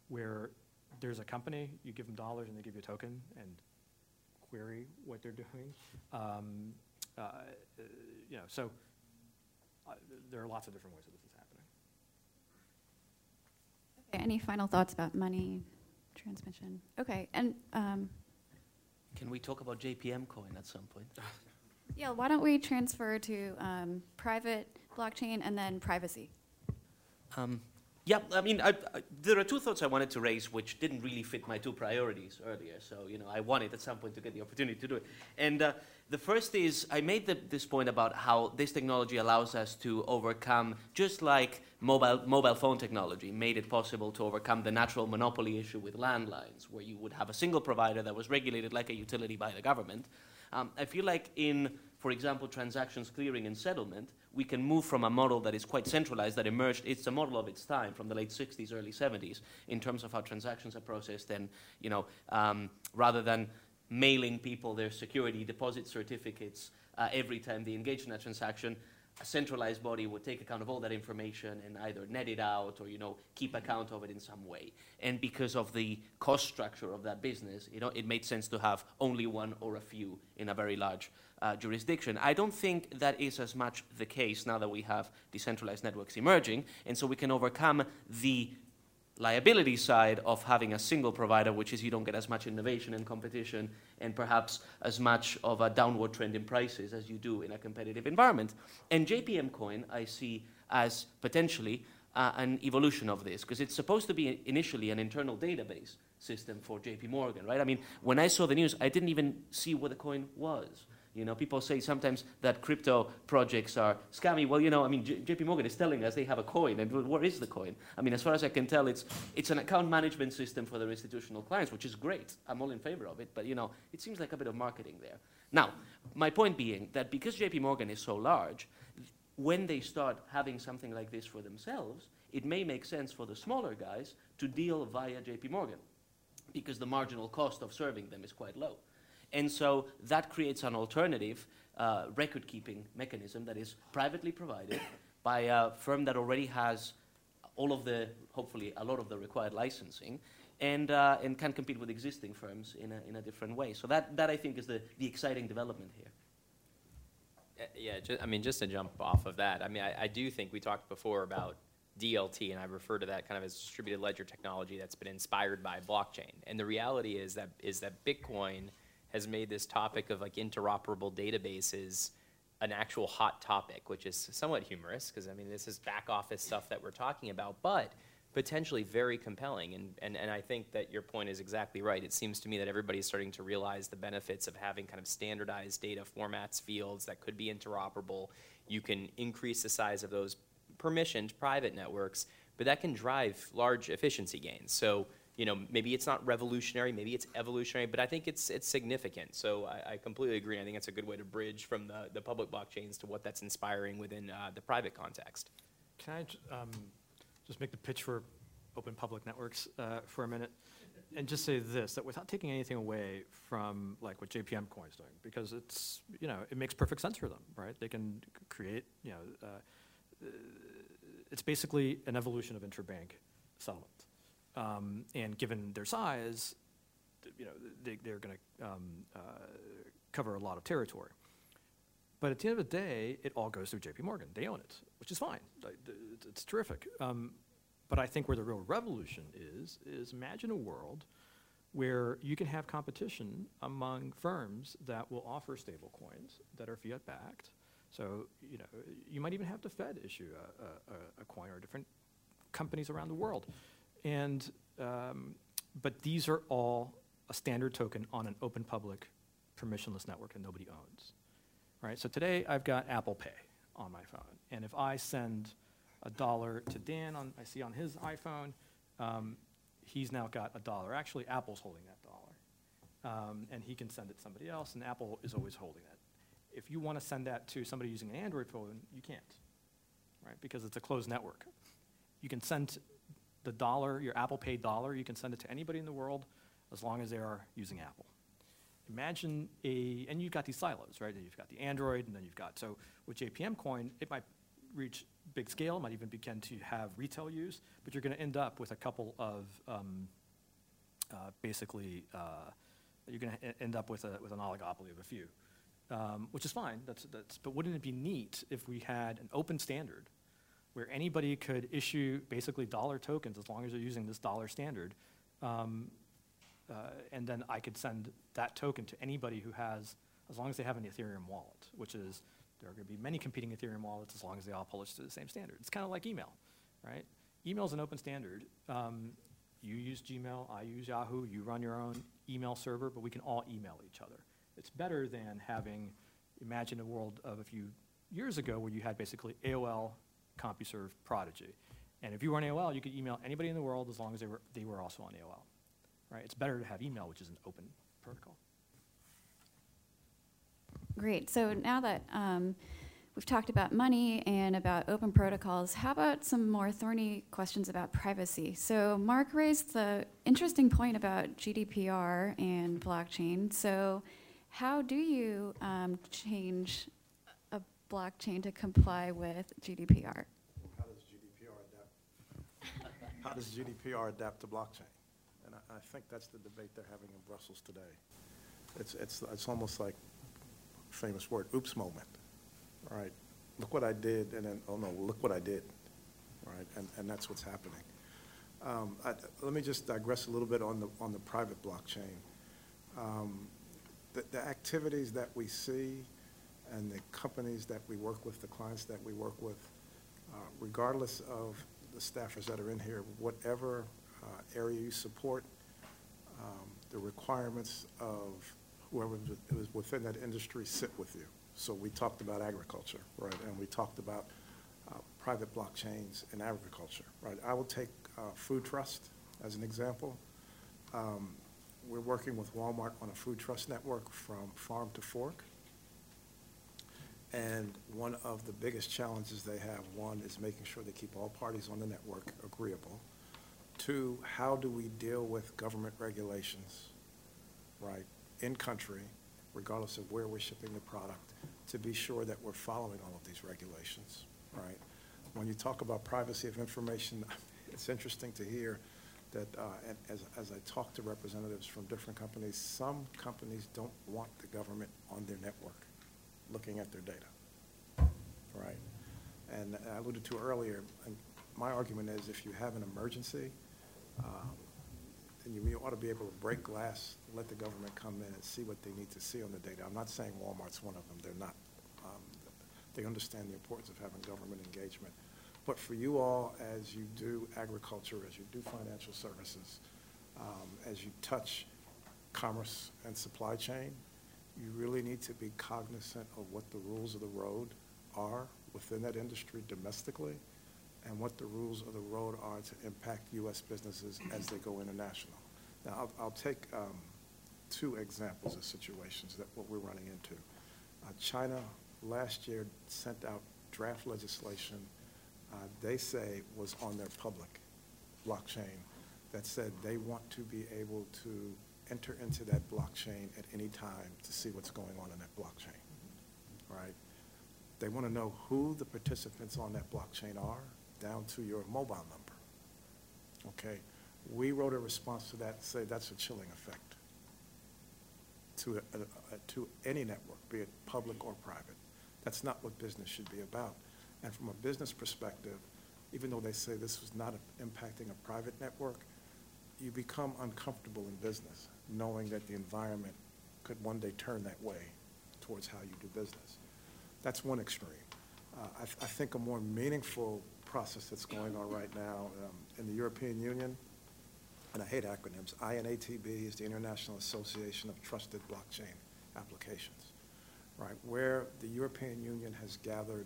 where there's a company, you give them dollars and they give you a token and query what they're doing. Um, uh, you know, so uh, there are lots of different ways that this is happening. Okay, Any final thoughts about money transmission? Okay, and um, Can we talk about JPM coin at some point? (laughs) yeah, why don't we transfer to um, private blockchain and then privacy? Um, Yeah, I mean, I, I, there are two thoughts I wanted to raise which didn't really fit my two priorities earlier. So, you know, I wanted at some point to get the opportunity to do it. And uh, the first is I made the, this point about how this technology allows us to overcome, just like mobile, mobile phone technology made it possible to overcome the natural monopoly issue with landlines, where you would have a single provider that was regulated like a utility by the government. Um, I feel like in, for example, transactions clearing and settlement, we can move from a model that is quite centralized, that emerged, it's a model of its time from the late 60s, early 70s, in terms of how transactions are processed, and, you know, um, rather than mailing people their security deposit certificates uh, every time they engage in a transaction, a centralized body would take account of all that information and either net it out or you know keep account of it in some way. And because of the cost structure of that business, you know, it made sense to have only one or a few in a very large uh, jurisdiction. I don't think that is as much the case now that we have decentralized networks emerging, and so we can overcome the liability side of having a single provider, which is you don't get as much innovation and competition and perhaps as much of a downward trend in prices as you do in a competitive environment. And JPM Coin I see as potentially uh, an evolution of this because it's supposed to be initially an internal database system for JP Morgan, right? I mean, when I saw the news, I didn't even see what the coin was. You know, people say sometimes that crypto projects are scammy. Well, you know, I mean, J- JP Morgan is telling us they have a coin, and where is the coin? I mean, as far as I can tell, it's, it's an account management system for their institutional clients, which is great. I'm all in favor of it, but, you know, it seems like a bit of marketing there. Now, my point being that because JP Morgan is so large, when they start having something like this for themselves, it may make sense for the smaller guys to deal via JP Morgan because the marginal cost of serving them is quite low. And so that creates an alternative uh, record keeping mechanism that is privately provided by a firm that already has all of the, hopefully, a lot of the required licensing. And, uh, and can compete with existing firms in a, in a different way. So that, that I think is the, the exciting development here. Uh, yeah, ju- I mean, just to jump off of that, I mean, I, I do think we talked before about DLT, and I refer to that kind of as distributed ledger technology that's been inspired by blockchain. And the reality is that is that Bitcoin has made this topic of like interoperable databases an actual hot topic, which is somewhat humorous because I mean this is back office stuff that we're talking about, but potentially very compelling. And, and, and I think that your point is exactly right. It seems to me that everybody's starting to realize the benefits of having kind of standardized data formats, fields that could be interoperable. You can increase the size of those permissioned private networks, but that can drive large efficiency gains. So you know, maybe it's not revolutionary, maybe it's evolutionary, but I think it's it's significant. So I, I completely agree. I think it's a good way to bridge from the, the public blockchains to what that's inspiring within uh, the private context. Can I um, just make the pitch for open public networks uh, for a minute? And just say this, that without taking anything away from like what JPM Coin's doing, because it's, you know, it makes perfect sense for them, right? They can create, you know, uh, it's basically an evolution of interbank settlement. Um, and given their size, you know, they, they're going to um, uh, cover a lot of territory. But at the end of the day, it all goes through JP Morgan. They own it, which is fine. It's terrific. Um, But I think where the real revolution is, is imagine a world where you can have competition among firms that will offer stable coins that are fiat backed. So, you know, you might even have the Fed issue a, a- a coin or different companies around the world. And, um, but these are all a standard token on an open public permissionless network that nobody owns. Right? So today I've got Apple Pay on my phone. And if I send a dollar to Dan on, I see on his iPhone, um, he's now got a dollar. Actually, Apple's holding that dollar. Um, and he can send it to somebody else, and Apple is always holding that. If you want to send that to somebody using an Android phone, you can't, right? Because it's a closed network. You can send the dollar, your Apple Pay dollar, you can send it to anybody in the world as long as they are using Apple. Imagine a, and you've got these silos, right? You've got the Android, and then you've got, so with JPM Coin, it might reach big scale, might even begin to have retail use, but you're going to end up with a couple of um, uh, basically, uh, you're going to end up with, a, with an oligopoly of a few, um, which is fine. That's, that's, but wouldn't it be neat if we had an open standard where anybody could issue basically dollar tokens as long as they're using this dollar standard? Um, uh, and then I could send that token to anybody who has, as long as they have an Ethereum wallet, which is, there are going to be many competing Ethereum wallets as long as they all publish to the same standard. It's kind of like email, right? Email is an open standard. Um, you use Gmail, I use Yahoo, you run your own email server, but we can all email each other. It's better than having, imagine a world of a few years ago where you had basically AOL, CompuServe, Prodigy. And if you were on AOL, you could email anybody in the world as long as they were, they were also on AOL. Right? It's better to have email, which is an open protocol. Great. So now that um, we've talked about money and about open protocols, how about some more thorny questions about privacy? So Mark raised the interesting point about GDPR and blockchain. So how do you um, change blockchain to comply with GDPR? How does GDPR adapt? (laughs) How does GDPR adapt to blockchain? And I, I think that's the debate they're having in Brussels today. It's, it's, it's almost like famous word, oops moment, All right, Look what I did, and then, oh no, look what I did, All right, And, and that's what's happening. Um, I, let me just digress a little bit on the, on the private blockchain. Um, the, the activities that we see and the companies that we work with, the clients that we work with, uh, regardless of the staffers that are in here, whatever uh, area you support, um, the requirements of whoever is within that industry sit with you. So we talked about agriculture, right, and we talked about uh, private blockchains in agriculture, right. I will take uh, Food Trust as an example. Um, we're working with Walmart on a food trust network from farm to fork. And one of the biggest challenges they have, one, is making sure they keep all parties on the network agreeable. Two, how do we deal with government regulations, right, in country, regardless of where we're shipping the product, to be sure that we're following all of these regulations, right? When you talk about privacy of information, (laughs) it's interesting to hear that uh, as, as I talk to representatives from different companies, some companies don't want the government on their network looking at their data, right? And I alluded to earlier, my argument is if you have an emergency, um, then you ought to be able to break glass, let the government come in and see what they need to see on the data. I'm not saying Walmart's one of them. They're not. Um, they understand the importance of having government engagement. But for you all, as you do agriculture, as you do financial services, um, as you touch commerce and supply chain, you really need to be cognizant of what the rules of the road are within that industry domestically and what the rules of the road are to impact U.S. businesses as they go international. Now, I'll, I'll take um, two examples of situations that what we're running into. Uh, China last year sent out draft legislation uh, they say was on their public blockchain that said they want to be able to enter into that blockchain at any time to see what's going on in that blockchain, right? They want to know who the participants on that blockchain are, down to your mobile number. Okay, we wrote a response to that, say that's a chilling effect to, a, a, a, to any network, be it public or private. That's not what business should be about. And from a business perspective, even though they say this was not impacting a private network, you become uncomfortable in business, knowing that the environment could one day turn that way towards how you do business. That's one extreme. Uh, I, I, think a more meaningful process that's going on right now um, in the European Union, and I hate acronyms, INATBA is the International Association of Trusted Blockchain Applications, right, where the European Union has gathered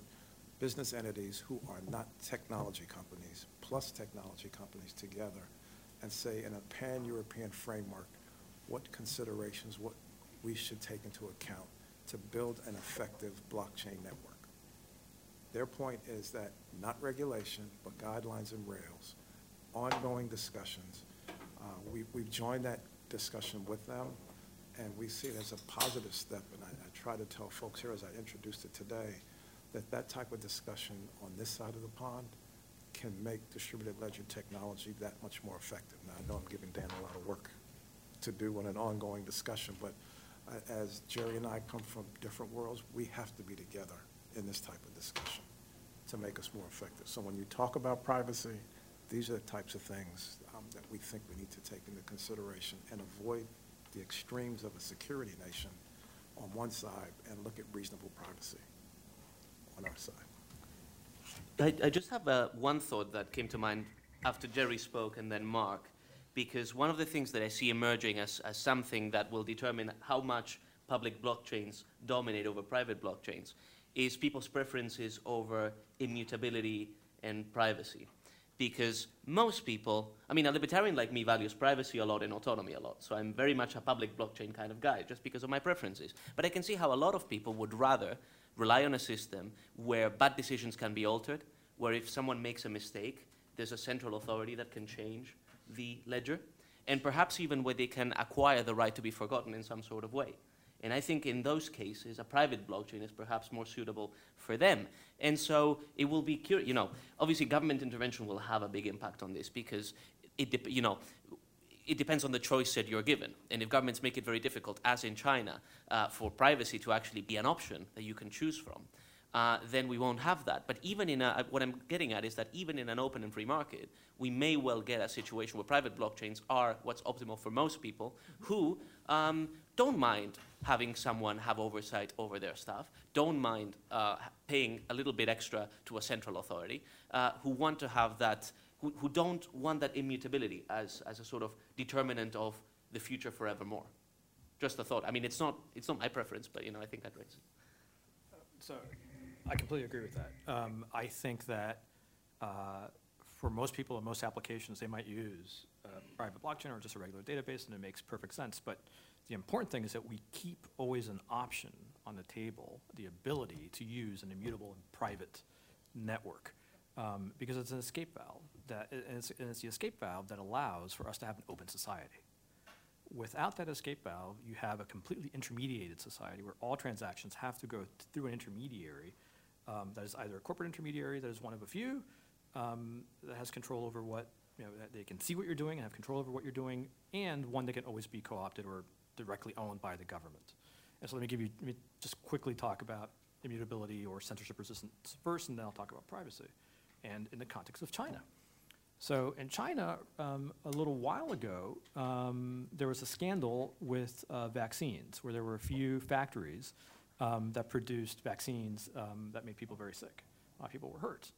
business entities who are not technology companies, plus technology companies together, and say in a pan-European framework, what considerations, what we should take into account to build an effective blockchain network. Their point is that not regulation, but guidelines and rails, ongoing discussions. Uh, we, we've joined that discussion with them, and we see it as a positive step. And I, I try to tell folks here as I introduced it today, that that type of discussion on this side of the pond can make distributed ledger technology that much more effective. Now, I know I'm giving Dan a lot of work to do on an ongoing discussion, but uh, as Jerry and I come from different worlds, we have to be together in this type of discussion to make us more effective. So when you talk about privacy, these are the types of things um, that we think we need to take into consideration and avoid the extremes of a security nation on one side and look at reasonable privacy on our side. I, I just have uh, one thought that came to mind after Jerry spoke and then Mark, because one of the things that I see emerging as, as something that will determine how much public blockchains dominate over private blockchains is people's preferences over immutability and privacy. Because most people, I mean, a libertarian like me values privacy a lot and autonomy a lot. So I'm very much a public blockchain kind of guy just because of my preferences. But I can see how a lot of people would rather rely on a system where bad decisions can be altered, where if someone makes a mistake, there's a central authority that can change the ledger, and perhaps even where they can acquire the right to be forgotten in some sort of way. And I think in those cases, a private blockchain is perhaps more suitable for them. And so it will be you know, obviously government intervention will have a big impact on this because it, you know, it depends on the choice that you're given. And if governments make it very difficult, as in China, uh, for privacy to actually be an option that you can choose from, uh, then we won't have that. But even in a, what I'm getting at is that even in an open and free market, we may well get a situation where private blockchains are what's optimal for most people who um, don't mind having someone have oversight over their stuff, don't mind uh, paying a little bit extra to a central authority, uh, who want to have that, who, who don't want that immutability as, as a sort of determinant of the future forevermore. Just a thought. I mean, it's not, it's not my preference, but you know, I think that raises. So I completely agree with that. Um, I think that uh, for most people in most applications, they might use a private blockchain or just a regular database, and it makes perfect sense. But the important thing is that we keep always an option on the table, the ability to use an immutable and private network, um, because it's an escape valve that, and it's, and it's the escape valve that allows for us to have an open society. Without that escape valve, you have a completely intermediated society where all transactions have to go th- through an intermediary um, that is either a corporate intermediary that is one of a few um, that has control over what, you know, they can see what you're doing and have control over what you're doing, and one that can always be co-opted or directly owned by the government. And so let me give you, let me just quickly talk about immutability or censorship resistance first, and then I'll talk about privacy, and in the context of China. So in China, um, a little while ago, um, there was a scandal with uh, vaccines, where there were a few factories um, that produced vaccines um, that made people very sick. A lot of people were hurt.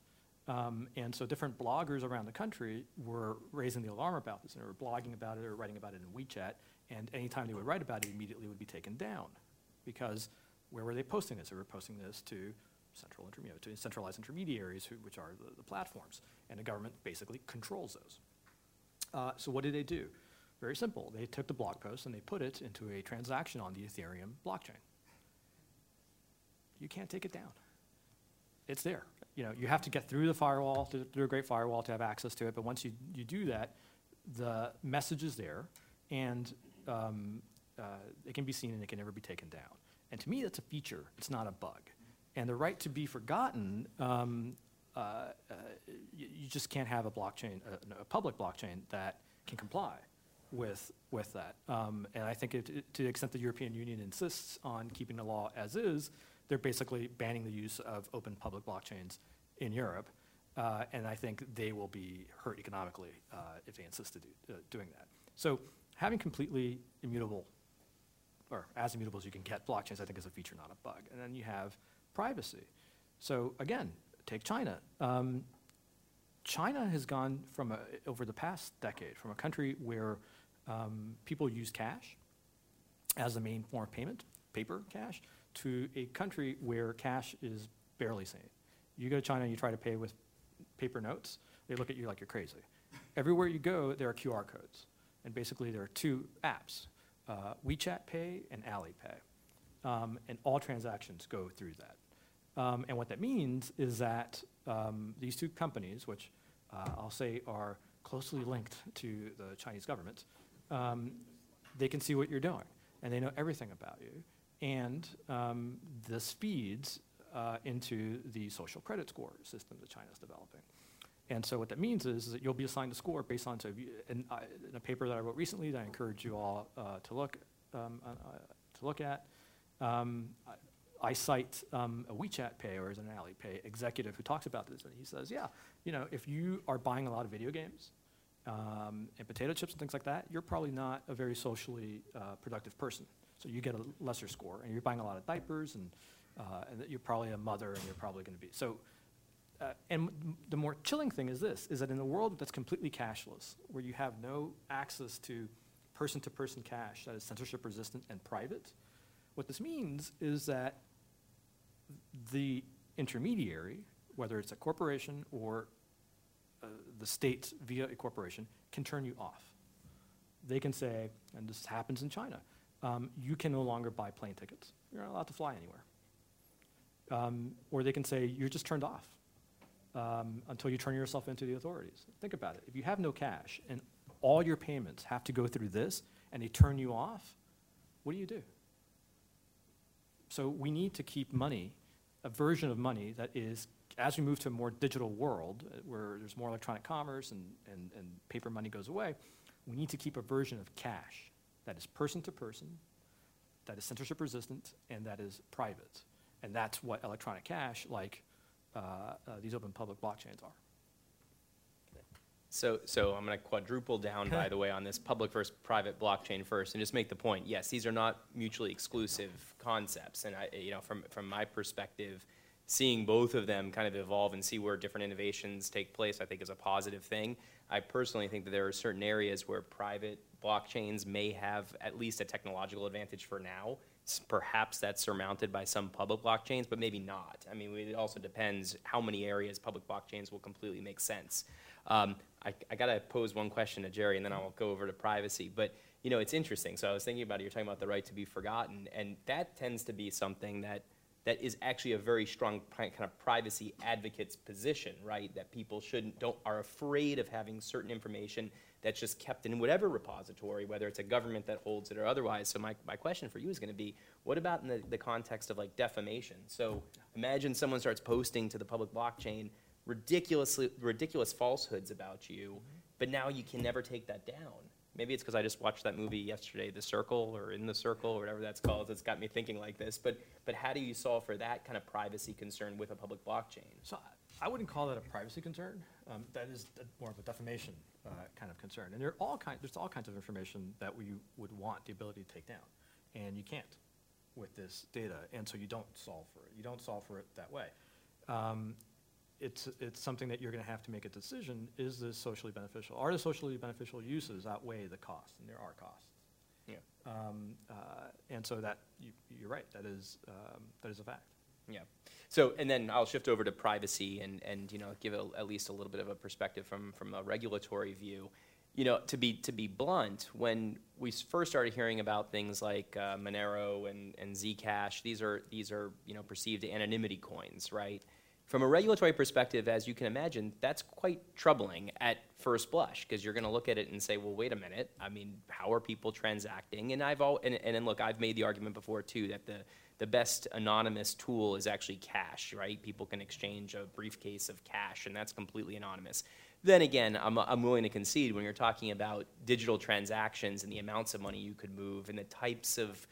Um, and so different bloggers around the country were raising the alarm about this, and they were blogging about it or writing about it in WeChat, and anytime they would write about it, immediately would be taken down. Because where were they posting this? They were posting this to central interme- to centralized intermediaries, who, which are the, the platforms, and the government basically controls those. Uh, so what did they do? Very simple. They took the blog post and they put it into a transaction on the Ethereum blockchain. You can't take it down. It's there. You know, you have to get through the firewall, through, through a great firewall to have access to it. But once you, you do that, the message is there, and um, uh, it can be seen and it can never be taken down. And to me, that's a feature. It's not a bug. And the right to be forgotten, um, uh, uh, you, just can't have a blockchain, a, a public blockchain that can comply with with that. Um, and I think it, it, to the extent the European Union insists on keeping the law as is, they're basically banning the use of open public blockchains in Europe. Uh, and I think they will be hurt economically uh, if they insist to do, uh, doing that. So having completely immutable, or as immutable as you can get blockchains, I think is a feature, not a bug. And then you have privacy. So again, take China. Um, China has gone from a, over the past decade from a country where um, people use cash as the main form of payment, paper cash, to a country where cash is barely seen. You go to China and you try to pay with paper notes, they look at you like you're crazy. Everywhere you go, there are QR codes. And basically, there are two apps uh, WeChat Pay and Alipay. Um, and all transactions go through that. Um, and what that means is that um, these two companies, which uh, I'll say are closely linked to the Chinese government, um, they can see what you're doing and they know everything about you. And um, this feeds uh, into the social credit score system that China's developing. And so what that means is, is that you'll be assigned a score based on, so you, in, uh, in, a paper that I wrote recently that I encourage you all uh, to look um, uh, to look at, um, I, cite um, a WeChat Pay or as an Alipay executive who talks about this, and he says, yeah, you know, if you are buying a lot of video games um, and potato chips and things like that, you're probably not a very socially uh, productive person. So you get a lesser score, and you're buying a lot of diapers, and, uh, and you're probably a mother, and you're probably going to be so uh, and the more chilling thing is this, is that in a world that's completely cashless, where you have no access to person-to-person cash that is censorship resistant and private, what this means is that the intermediary, whether it's a corporation or uh, the state via a corporation, can turn you off. They can say, and this happens in China, um, you can no longer buy plane tickets. You're not allowed to fly anywhere. Um, or they can say, you're just turned off um, until you turn yourself into the authorities. Think about it. If you have no cash and all your payments have to go through this and they turn you off, what do you do? So we need to keep money, a version of money that is, as we move to a more digital world uh, where there's more electronic commerce and, and, and paper money goes away, we need to keep a version of cash that is person to person, that is censorship resistant, and that is private. And that's what electronic cash, like uh, uh, these open public blockchains, are. So, so I'm going to quadruple down, by the way, on this public versus private blockchain first, and just make the point. Yes, these are not mutually exclusive concepts, and I, you know, from from my perspective, seeing both of them kind of evolve and see where different innovations take place, I think is a positive thing. I personally think that there are certain areas where private blockchains may have at least a technological advantage for now. Perhaps that's surmounted by some public blockchains, but maybe not. I mean, it also depends how many areas public blockchains will completely make sense. Um, I, I got to pose one question to Jerry, and then I'll go over to privacy. But you know, it's interesting. So I was thinking about it. You're talking about the right to be forgotten, and that tends to be something that that is actually a very strong kind of privacy advocate's position, right? That people shouldn't don't are afraid of having certain information that's just kept in whatever repository, whether it's a government that holds it or otherwise. So my, my question for you is going to be, what about in the, the context of like defamation? So imagine someone starts posting to the public blockchain ridiculously ridiculous falsehoods about you, but now you can never take that down. Maybe it's because I just watched that movie yesterday, The Circle or In the Circle or whatever that's called. It's got me thinking like this. But but how do you solve for that kind of privacy concern with a public blockchain? So I- wouldn't call that a privacy concern. Um, that is more of a defamation uh, kind of concern. And there are all kind, there's all kinds of information that we would want the ability to take down, and you can't with this data. And so you don't solve for it. You don't solve for it that way. Um, it's it's something that you're going to have to make a decision. Is this socially beneficial? Are the socially beneficial uses outweigh the costs? And there are costs. Yeah. Um, uh, and so that you, you're right. That is um, that is a fact. Yeah. So, and then I'll shift over to privacy and, and you know, give a- at least a little bit of a perspective from, from a regulatory view. You know, to be, to be blunt, when we first started hearing about things like uh, Monero and, and Zcash, these are, these are, you know, perceived anonymity coins, right? From a regulatory perspective, as you can imagine, that's quite troubling at first blush because you're going to look at it and say, well, wait a minute. I mean, how are people transacting? And I've all and, and, and look, I've made the argument before too that the the best anonymous tool is actually cash, right? People can exchange a briefcase of cash, and that's completely anonymous. Then again, I'm, I'm willing to concede when you're talking about digital transactions and the amounts of money you could move and the types of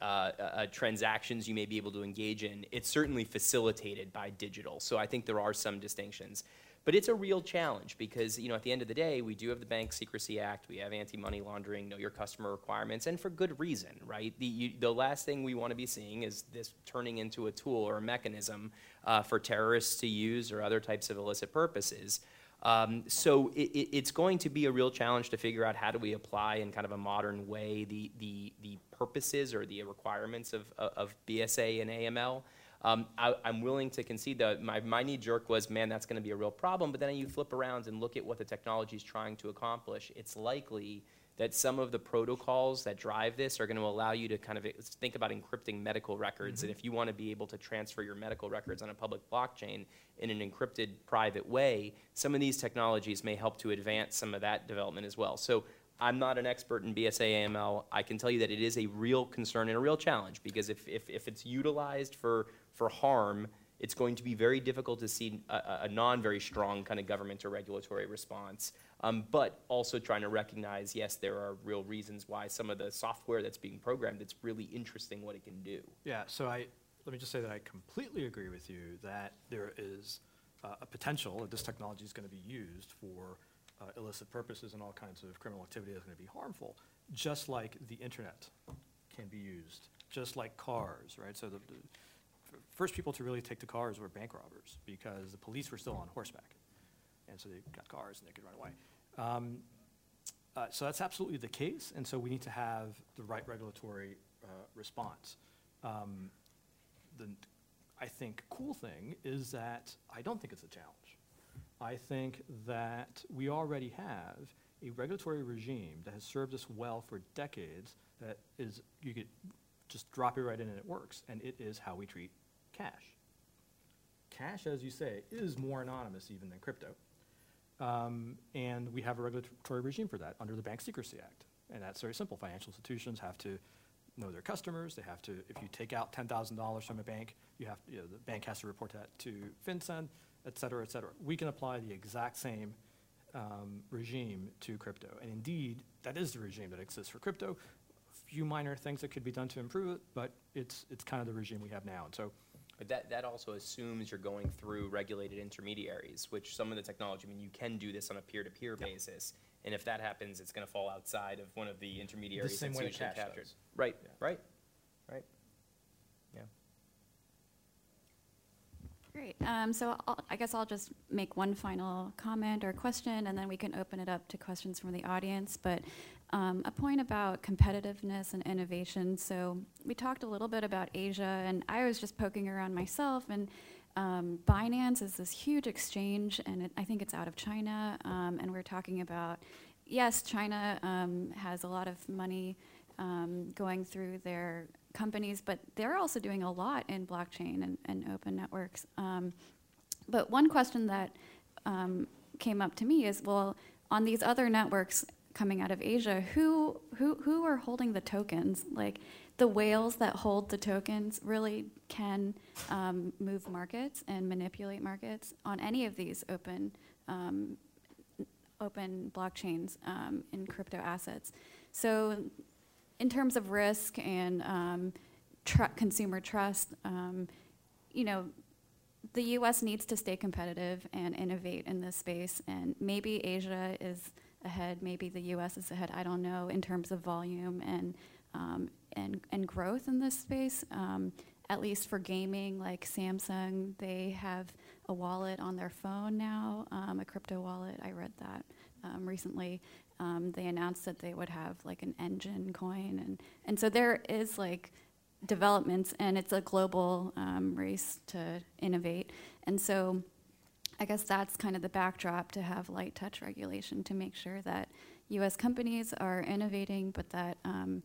uh, uh, transactions you may be able to engage in, it's certainly facilitated by digital. So I think there are some distinctions. But it's a real challenge because, you know, at the end of the day, we do have the Bank Secrecy Act, we have anti-money laundering, know your customer requirements, and for good reason, right? The, you, the last thing we want to be seeing is this turning into a tool or a mechanism uh, for terrorists to use or other types of illicit purposes. Um, so it, it, it's going to be a real challenge to figure out how do we apply in kind of a modern way the, the, the purposes or the requirements of, of BSA and AML. Um, I, I'm willing to concede that my, my knee jerk was, man, that's going to be a real problem. But then you flip around and look at what the technology is trying to accomplish. It's likely that some of the protocols that drive this are going to allow you to kind of think about encrypting medical records. And mm-hmm. if you want to be able to transfer your medical records on a public blockchain in an encrypted private way, some of these technologies may help to advance some of that development as well. So I'm not an expert in BSA AML. I can tell you that it is a real concern and a real challenge because if, if, if it's utilized for, for harm, it's going to be very difficult to see uh, uh, a, a- a non very strong kind of government or regulatory response. Um, but also trying to recognize, yes, there are real reasons why some of the software that's being programmed, it's really interesting what it can do. Yeah, so I, let me just say that I completely agree with you that there is uh, a potential that this technology is going to be used for uh, illicit purposes and all kinds of criminal activity that's going to be harmful, just like the internet can be used, just like cars, right? So the, the first people to really take the cars were bank robbers because the police were still on horseback. And so they got cars and they could run away. Um, uh, so that's absolutely the case, and so we need to have the right regulatory uh, response. Um, the, I think, cool thing is that I don't think it's a challenge. I think that we already have a regulatory regime that has served us well for decades that is, you could just drop it right in and it works, and it is how we treat cash. Cash, as you say, is more anonymous even than crypto. Um, and we have a regulatory regime for that under the Bank Secrecy Act. And that's very simple. Financial institutions have to know their customers. They have to, if you take out $10,000 from a bank, you have, you know, the bank has to report that to FinCEN, et cetera, et cetera. We can apply the exact same um, regime to crypto. And indeed, that is the regime that exists for crypto. A few minor things that could be done to improve it, but it's, it's kind of the regime we have now. And so But that, that also assumes you're going through regulated intermediaries, which some of the technology, I mean, you can do this on a peer-to-peer basis. And if that happens, it's gonna fall outside of one of the intermediaries same that's way usually cash captured. does. Right, Yeah. right, right. Yeah. Great. Um, so I'll, I guess I'll just make one final comment or question, and then we can open it up to questions from the audience. But um, a point about competitiveness and innovation. So we talked a little bit about Asia, and I was just poking around myself, and um, Binance is this huge exchange, and it, I think it's out of China. Um, and we're talking about, yes, China um, has a lot of money um, going through their companies, but they're also doing a lot in blockchain and, and open networks. Um, but one question that came up to me is, well, on these other networks coming out of Asia, who who who are holding the tokens? Like the whales that hold the tokens really can um, move markets and manipulate markets on any of these open um, open blockchains um, in crypto assets. So in terms of risk and um, tr- consumer trust, um, you know, the U.S. needs to stay competitive and innovate in this space. And maybe Asia is ahead, maybe the U.S. is ahead. I don't know in terms of volume and um, and and growth in this space. Um, at least for gaming, like Samsung, they have a wallet on their phone now, um, a crypto wallet. I read that um, recently. Um, they announced that they would have like an Enjin Coin, and and so there is like developments, and it's a global um, race to innovate. And so, I guess that's kind of the backdrop to have light touch regulation to make sure that U.S. companies are innovating, but that um,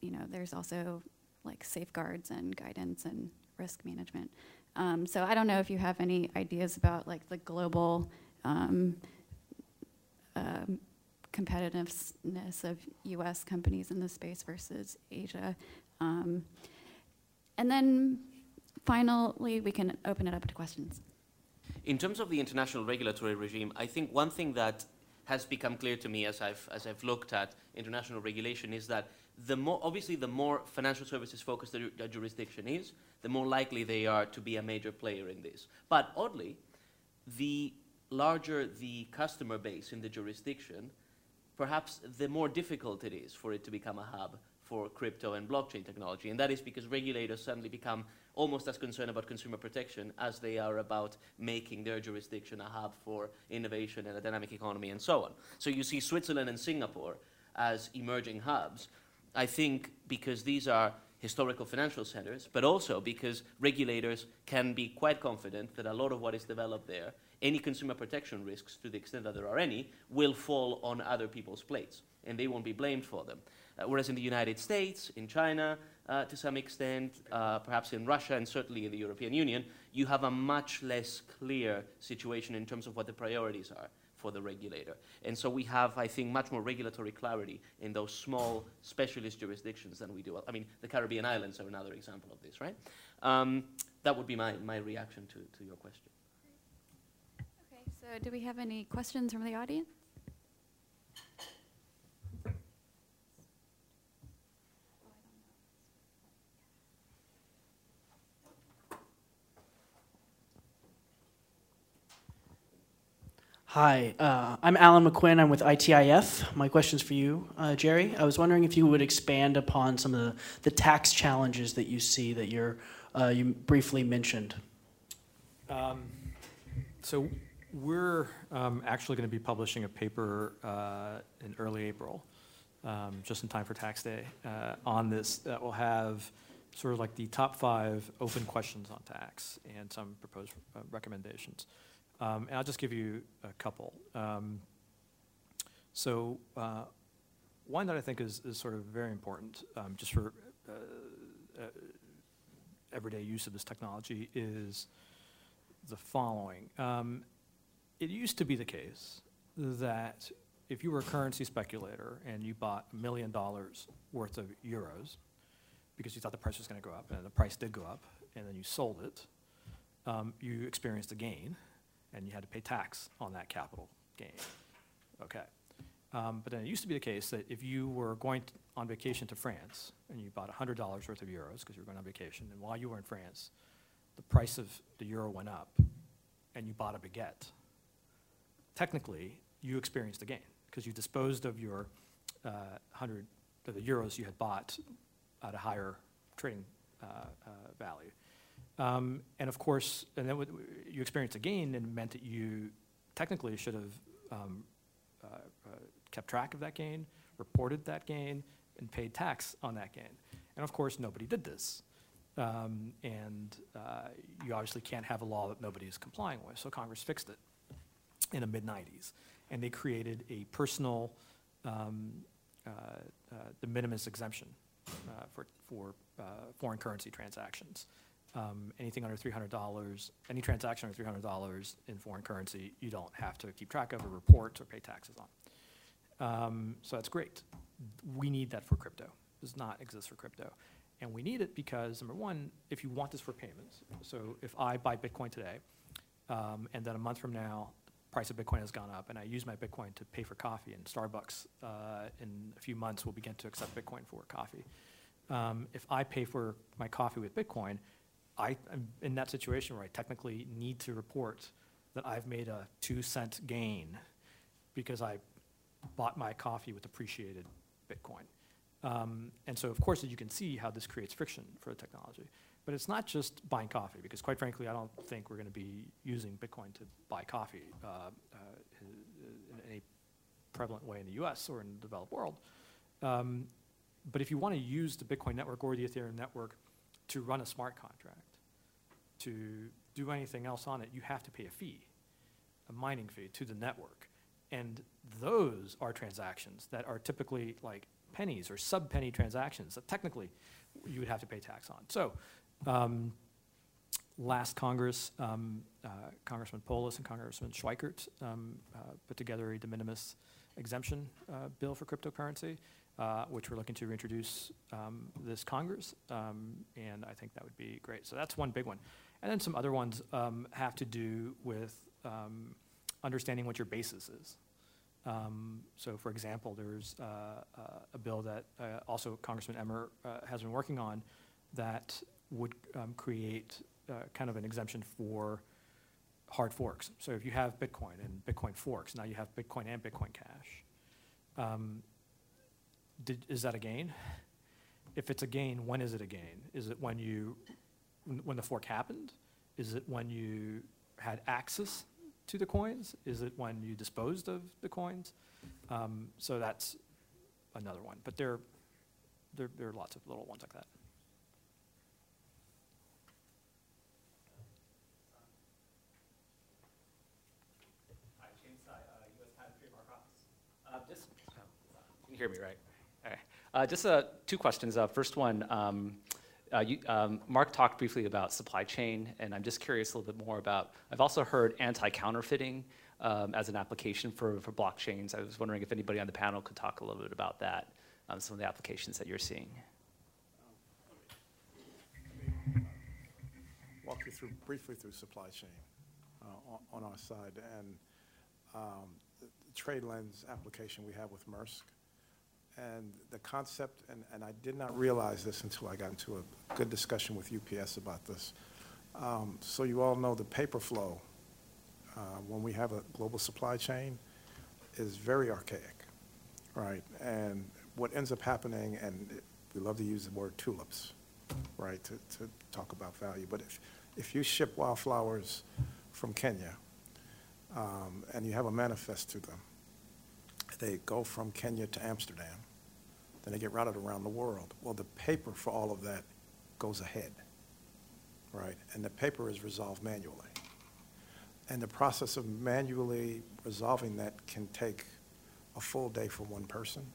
you know there's also like safeguards and guidance and risk management. Um, so I don't know if you have any ideas about like the global um, um, competitiveness of U.S. companies in this space versus Asia. Um, and then finally, we can open it up to questions. In terms of the international regulatory regime, I think one thing that has become clear to me as I've, as I've looked at international regulation is that the more, obviously, the more financial services focused a, a jurisdiction is, the more likely they are to be a major player in this. But oddly, the larger the customer base in the jurisdiction, perhaps the more difficult it is for it to become a hub for crypto and blockchain technology. And that is because regulators suddenly become almost as concerned about consumer protection as they are about making their jurisdiction a hub for innovation and a dynamic economy and so on. So you see Switzerland and Singapore as emerging hubs. I think because these are historical financial centers, but also because regulators can be quite confident that a lot of what is developed there, any consumer protection risks, to the extent that there are any, will fall on other people's plates, and they won't be blamed for them. Uh, whereas in the United States, in China, uh, to some extent, uh, perhaps in Russia, and certainly in the European Union, you have a much less clear situation in terms of what the priorities are for the regulator. And so we have, I think, much more regulatory clarity in those small specialist jurisdictions than we do. I mean, the Caribbean islands are another example of this, right? Um, that would be my, my reaction to, to your question. Okay, so do we have any questions from the audience? Hi, uh, I'm Alan McQuinn. I'm with ITIF. My question's for you, uh, Jerry. I was wondering if you would expand upon some of the, the tax challenges that you see that you're, uh, you briefly mentioned. Um, So we're um, actually going to be publishing a paper uh, in early April, um, just in time for tax day, uh, on this that will have sort of like the top five open questions on tax and some proposed uh, recommendations. Um, And I'll just give you a couple. Um, So uh, one that I think is, is sort of very important, um, just for uh, uh, everyday use of this technology, is the following. Um, It used to be the case that if you were a currency speculator and you bought a million dollars worth of euros because you thought the price was going to go up, and the price did go up, and then you sold it, um, you experienced a gain, and you had to pay tax on that capital gain. Okay. Um, But then it used to be the case that if you were going t- on vacation to France and you bought $100 worth of euros because you were going on vacation, and while you were in France, the price of the euro went up and you bought a baguette, technically, you experienced a gain because you disposed of your uh, 100, of the euros you had bought at a higher trading uh, uh, value. Um, And of course, and then you experienced a gain and meant that you technically should have um, uh, uh, kept track of that gain, reported that gain, and paid tax on that gain. And of course, nobody did this. Um, And uh, you obviously can't have a law that nobody is complying with, so Congress fixed it in the mid-'90s. And they created a personal um, uh, uh, de minimis exemption uh, for, for foreign currency transactions. Um, Anything under $300, any transaction under $300 in foreign currency, you don't have to keep track of or report or pay taxes on. Um, So that's great. We need that for crypto. It Does not exist for crypto. And we need it because, number one, if you want this for payments, so if I buy Bitcoin today, um, and then a month from now, the price of Bitcoin has gone up, and I use my Bitcoin to pay for coffee, and Starbucks uh, in a few months will begin to accept Bitcoin for coffee. Um, if I pay for my coffee with Bitcoin, I am in that situation where I technically need to report that I've made a two cent gain because I bought my coffee with appreciated Bitcoin. Um, and so, of course, as you can see how this creates friction for the technology. But it's not just buying coffee, because quite frankly, I don't think we're going to be using Bitcoin to buy coffee uh, uh, in any prevalent way in the US or in the developed world. Um, but if you want to use the Bitcoin network or the Ethereum network to run a smart contract, to do anything else on it, you have to pay a fee, a mining fee to the network. And those are transactions that are typically like pennies or sub-penny transactions that technically you would have to pay tax on. So um, last Congress, um, uh, Congressman Polis and Congressman Schweikert um, uh, put together a de minimis exemption uh, bill for cryptocurrency, uh, which we're looking to reintroduce um, this Congress, um, and I think that would be great. So that's one big one. And then some other ones um, have to do with um, understanding what your basis is. Um, So for example, there's uh, uh, a bill that uh, also Congressman Emmer uh, has been working on that would um, create uh, kind of an exemption for hard forks. So if you have Bitcoin and Bitcoin forks, now you have Bitcoin and Bitcoin Cash. Um, did, is that a gain? If it's a gain, when is it a gain? Is it when you, when the fork happened? Is it when you had access to the coins? Is it when you disposed of the coins? Um, so that's another one. But there, there, there are lots of little ones like that. Uh, oh, you hear me, right? All right. Uh, Just uh, two questions. Uh, First one, um, uh, you- um, Mark talked briefly about supply chain, and I'm just curious a little bit more about, I've also heard anti-counterfeiting um, as an application for for blockchains. I was wondering if anybody on the panel could talk a little bit about that, um, some of the applications that you're seeing. walk you through, briefly through supply chain uh, on- on our side. And um, the the TradeLens application we have with Maersk. And the concept, and, and I did not realize this until I got into a good discussion with UPS about this. Um, So you all know the paper flow uh, when we have a global supply chain is very archaic, right? And what ends up happening, and it- we love to use the word tulips, right, to, to talk about value. But if, if you ship wildflowers from Kenya, um, and you have a manifest to them, they go from Kenya to Amsterdam, then they get routed around the world. Well, the paper for all of that goes ahead, right? And the paper is resolved manually. And the process of manually resolving that can take a full day for one person,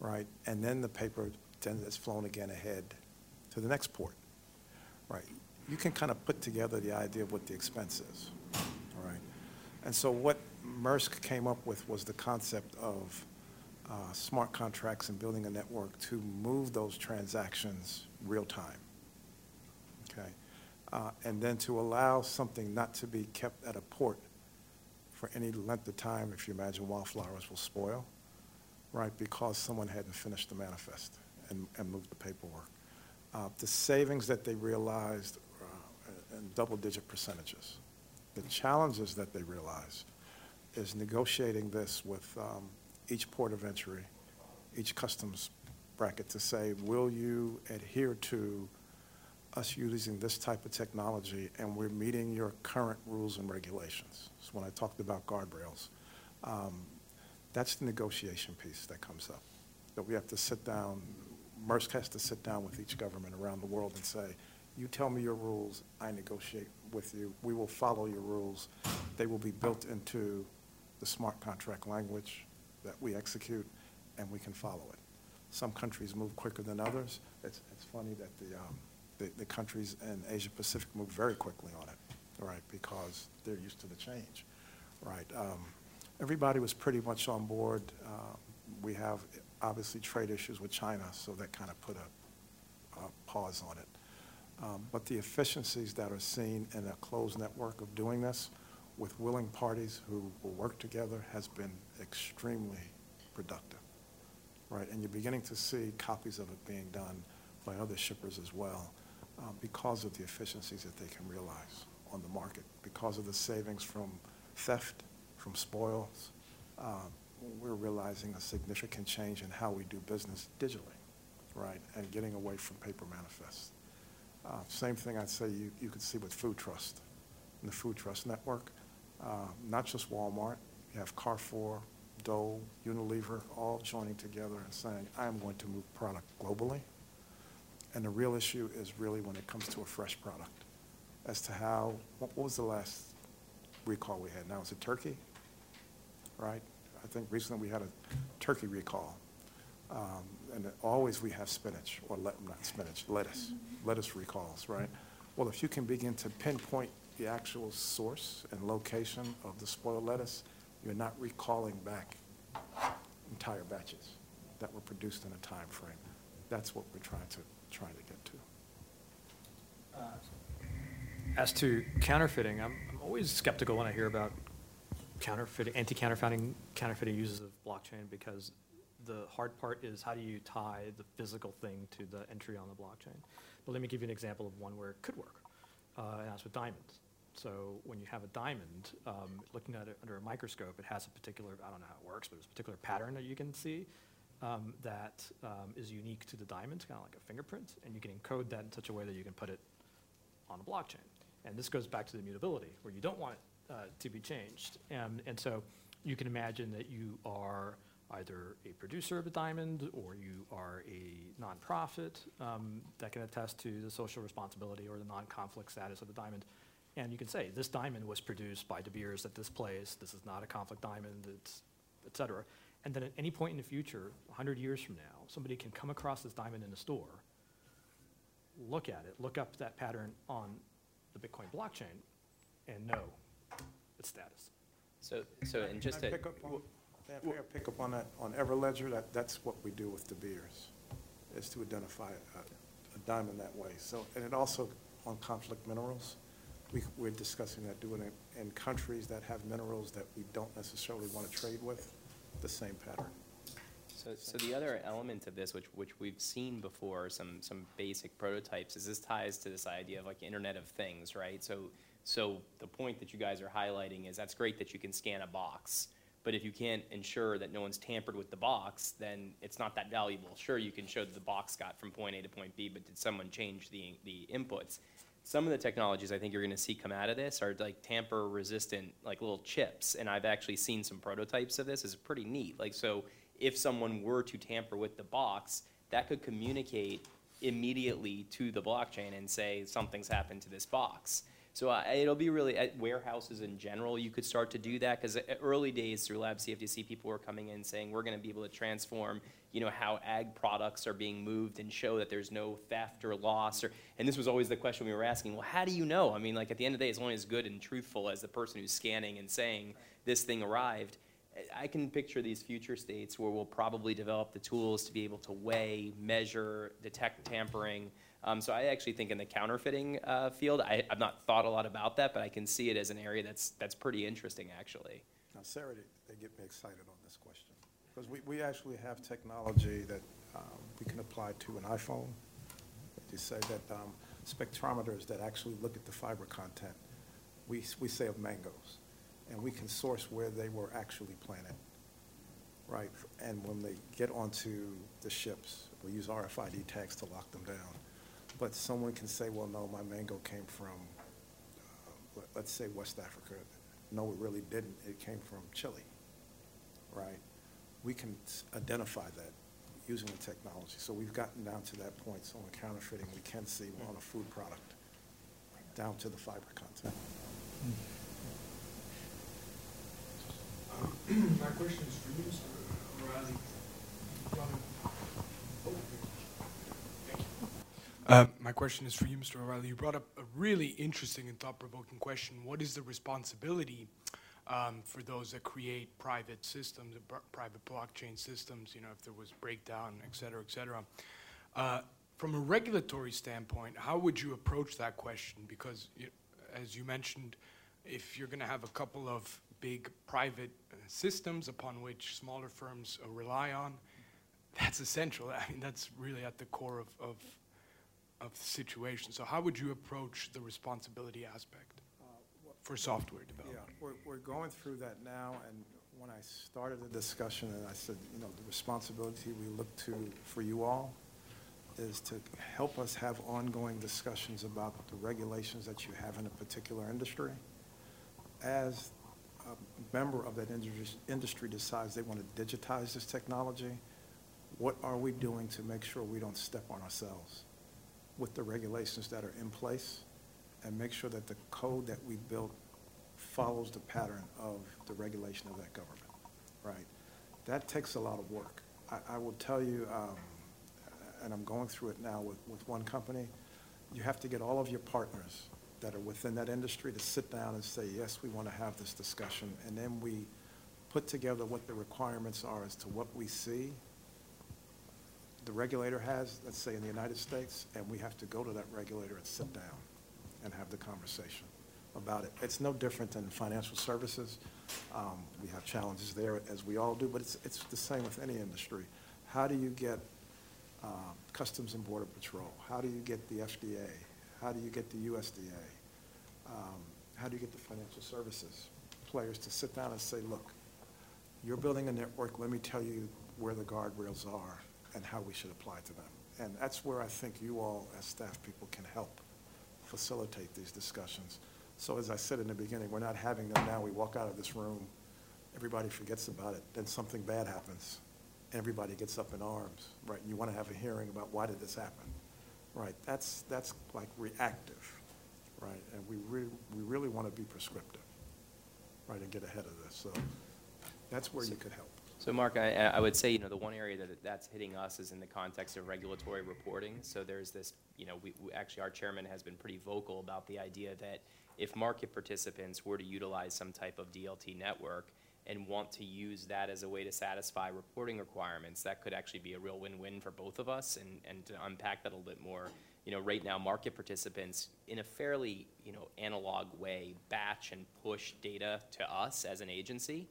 right? And then the paper then is flown again ahead to the next port, right? You can kind of put together the idea of what the expense is, right? And so what Maersk came up with was the concept of uh, smart contracts and building a network to move those transactions real time, okay? Uh, And then to allow something not to be kept at a port for any length of time, if you imagine wildflowers will spoil, right, because someone hadn't finished the manifest and, and moved the paperwork. Uh, The savings that they realized uh, in double-digit percentages. The challenges that they realized is negotiating this with um, each port of entry, each customs bracket to say, will you adhere to us using this type of technology and we're meeting your current rules and regulations? So when I talked about guardrails, um, that's the negotiation piece that comes up. That we have to sit down, Maersk has to sit down with each government around the world and say, you tell me your rules, I negotiate with you, we will follow your rules. They will be built into the smart contract language that we execute, and we can follow it. Some countries move quicker than others. It's, it's funny that the, um, the, the countries in Asia Pacific move very quickly on it, right, because they're used to the change, right? Um, everybody was pretty much on board. Uh, we have obviously trade issues with China, so that kind of put a, a pause on it. Um, but the efficiencies that are seen in a closed network of doing this with willing parties who will work together has been extremely productive, right? And you're beginning to see copies of it being done by other shippers as well uh, because of the efficiencies that they can realize on the market, because of the savings from theft, from spoils. Uh, we're realizing a significant change in how we do business digitally, right? And getting away from paper manifests. Uh, Same thing I'd say you, you could see with Food Trust, and the Food Trust Network. Uh, Not just Walmart, you have Carrefour, Dole, Unilever, all joining together and saying, I am going to move product globally. And the real issue is really when it comes to a fresh product, as to how, what was the last recall we had? Now, is it turkey? Right? I think recently we had a turkey recall. Um, And always we have spinach, or let, not spinach, lettuce, lettuce recalls, right? Well, if you can begin to pinpoint the actual source and location of the spoiled lettuce, you're not recalling back entire batches that were produced in a time frame. That's what we're trying to, trying to get to. As to counterfeiting, I'm, I'm always skeptical when I hear about counterfeiting, anti-counterfeiting, counterfeiting uses of blockchain because the hard part is how do you tie the physical thing to the entry on the blockchain? But let me give you an example of one where it could work, uh, and that's with diamonds. So when you have a diamond, um, looking at it under a microscope, it has a particular, I don't know how it works, but it's a particular pattern that you can see um, that um, is unique to the diamond, kind of like a fingerprint, and you can encode that in such a way that you can put it on a blockchain. And this goes back to the immutability, where you don't want it uh, to be changed. And, and so you can imagine that you are either a producer of a diamond or you are a nonprofit um, that can attest to the social responsibility or the non-conflict status of the diamond. And you can say, this diamond was produced by De Beers at this place, this is not a conflict diamond, it's, et cetera. And then at any point in the future, 100 years from now, somebody can come across this diamond in a store, look at it, look up that pattern on the Bitcoin blockchain, and know its status. So, so, and just Can to, pick up on, Dan, may I pick up on that, on Everledger, that, that's what we do with De Beers, is to identify a, a diamond that way. So, and it also, on conflict minerals, we, we're discussing that, doing it in countries that have minerals that we don't necessarily want to trade with, the same pattern. so, so the other element of this, which, which we've seen before, some, some basic prototypes, is this ties to this idea of like Internet of Things, right? So, So the point that you guys are highlighting is that's great that you can scan a box, but if you can't ensure that no one's tampered with the box, then it's not that valuable. Sure, you can show that the box got from point A to point B, but did someone change the, the inputs? Some of the technologies I think you're gonna see come out of this are like tamper-resistant, like little chips, and I've actually seen some prototypes of this. It's pretty neat. Like, so if someone were to tamper with the box, that could communicate immediately to the blockchain and say something's happened to this box. So uh, it'll be really at warehouses in general. You could start to do that because early days through LabCFTC, people were coming in saying we're going to be able to transform, you know, how ag products are being moved and show that there's no theft or loss. Or and this was always the question we were asking. Well, how do you know? I mean, like at the end of the day, it's only as good and truthful as the person who's scanning and saying this thing arrived. I can picture these future states where we'll probably develop the tools to be able to weigh, measure, detect tampering. Um, so I actually think in the counterfeiting uh, field, I, have not thought a lot about that, but I can see it as an area that's that's pretty interesting, actually. Now, Sarah, they, they get me excited on this question because we, we actually have technology that um, we can apply to an iPhone. To say that um, spectrometers that actually look at the fiber content, we, we say of mangoes and we can source where they were actually planted, right? And when they get onto the ships, we use RFID tags to lock them down. But someone can say, well, no, my mango came from, uh, let- let's say West Africa. No, it really didn't. It came from Chile, right? We can identify that using the technology. So we've gotten down to that point. So on counterfeiting, we can see on a food product, down to the fiber content. My question is for you, Mr. O'Reilly. Uh, My question is for you, Mr. O'Reilly. You brought up a really interesting and thought-provoking question. What is the responsibility um, for those that create private systems, uh, private blockchain systems, you know, if there was breakdown, et cetera, et cetera? Uh, From a regulatory standpoint, how would you approach that question? Because, you- as you mentioned, if you're going to have a couple of big private uh, systems upon which smaller firms uh, rely on, that's essential. (laughs) I mean, that's really at the core of, of, of the situation. So how would you approach the responsibility aspect for software Yeah, development? we're, we're going through that now, and when I started the discussion, and I said, you know, the responsibility we look to for you all is to help us have ongoing discussions about the regulations that you have in a particular industry. As a member of that industry decides they want to digitize this technology, what are we doing to make sure we don't step on ourselves with the regulations that are in place and make sure that the code that we built follows the pattern of the regulation of that government, right? That takes a lot of work. I, I will tell you, um, and I'm going through it now with, with one company, you have to get all of your partners that are within that industry to sit down and say, yes, we want to have this discussion, and then we put together what the requirements are as to what we see the regulator has, let's say in the United States, and we have to go to that regulator and sit down and have the conversation about it. It's no different than financial services. Um, We have challenges there, as we all do, but it's, it's the same with any industry. How do you get uh, Customs and Border Patrol? How do you get the FDA? How do you get the USDA? Um, How do you get the financial services players to sit down and say, look, you're building a network, let me tell you where the guardrails are and how we should apply to them. And that's where I think you all, as staff people, can help facilitate these discussions. So as I said in the beginning, we're not having them now, we walk out of this room, everybody forgets about it, then something bad happens, everybody gets up in arms, right? And you want to have a hearing about why did this happen, right? That's, that's like reactive, right? And we really, we really want to be prescriptive, right, and get ahead of this. So that's where you could help. So Mark, I, I would say, you know, the one area that that's hitting us is in the context of regulatory reporting. So there's this, you know, we, we actually, our chairman has been pretty vocal about the idea that if market participants were to utilize some type of DLT network and want to use that as a way to satisfy reporting requirements, that could actually be a real win-win for both of us. And, and to unpack that a little bit more, you know, right now, market participants, in a fairly, you know, analog way, batch and push data to us as an agency.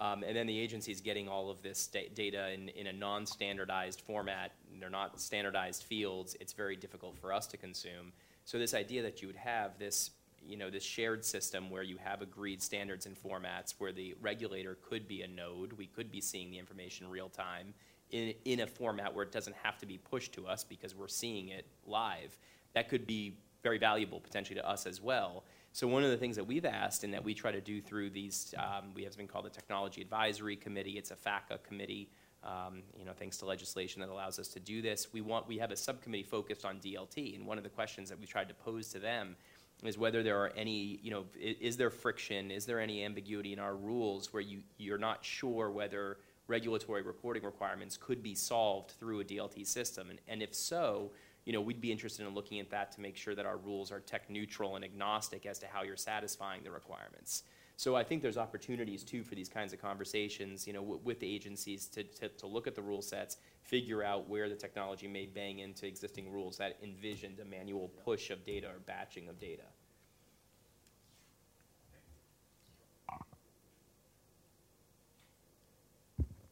Um, and then the agency is getting all of this da- data in, in a non-standardized format. They're not standardized fields. It's very difficult for us to consume. So this idea that you would have this, you know, this shared system where you have agreed standards and formats where the regulator could be a node, we could be seeing the information real time in, in a format where it doesn't have to be pushed to us because we're seeing it live. That could be very valuable potentially to us as well. So one of the things that we've asked and that we try to do through these, um, we have something called the Technology Advisory Committee. It's a FACA committee, um, you know, thanks to legislation that allows us to do this. We want, we have a subcommittee focused on DLT, and one of the questions that we tried to pose to them is whether there are any, you know, i- is there friction, is there any ambiguity in our rules where you, you're not sure whether regulatory reporting requirements could be solved through a DLT system? And, and if so, you know, we'd be interested in looking at that to make sure that our rules are tech neutral and agnostic as to how you're satisfying the requirements. So I think there's opportunities too for these kinds of conversations, you know, w- with the agencies to, to, to look at the rule sets, figure out where the technology may bang into existing rules that envisioned a manual push of data or batching of data.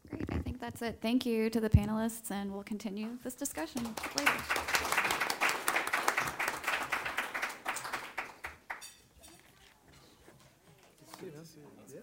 Great, I think that's it. Thank you to the panelists, and we'll continue this discussion later.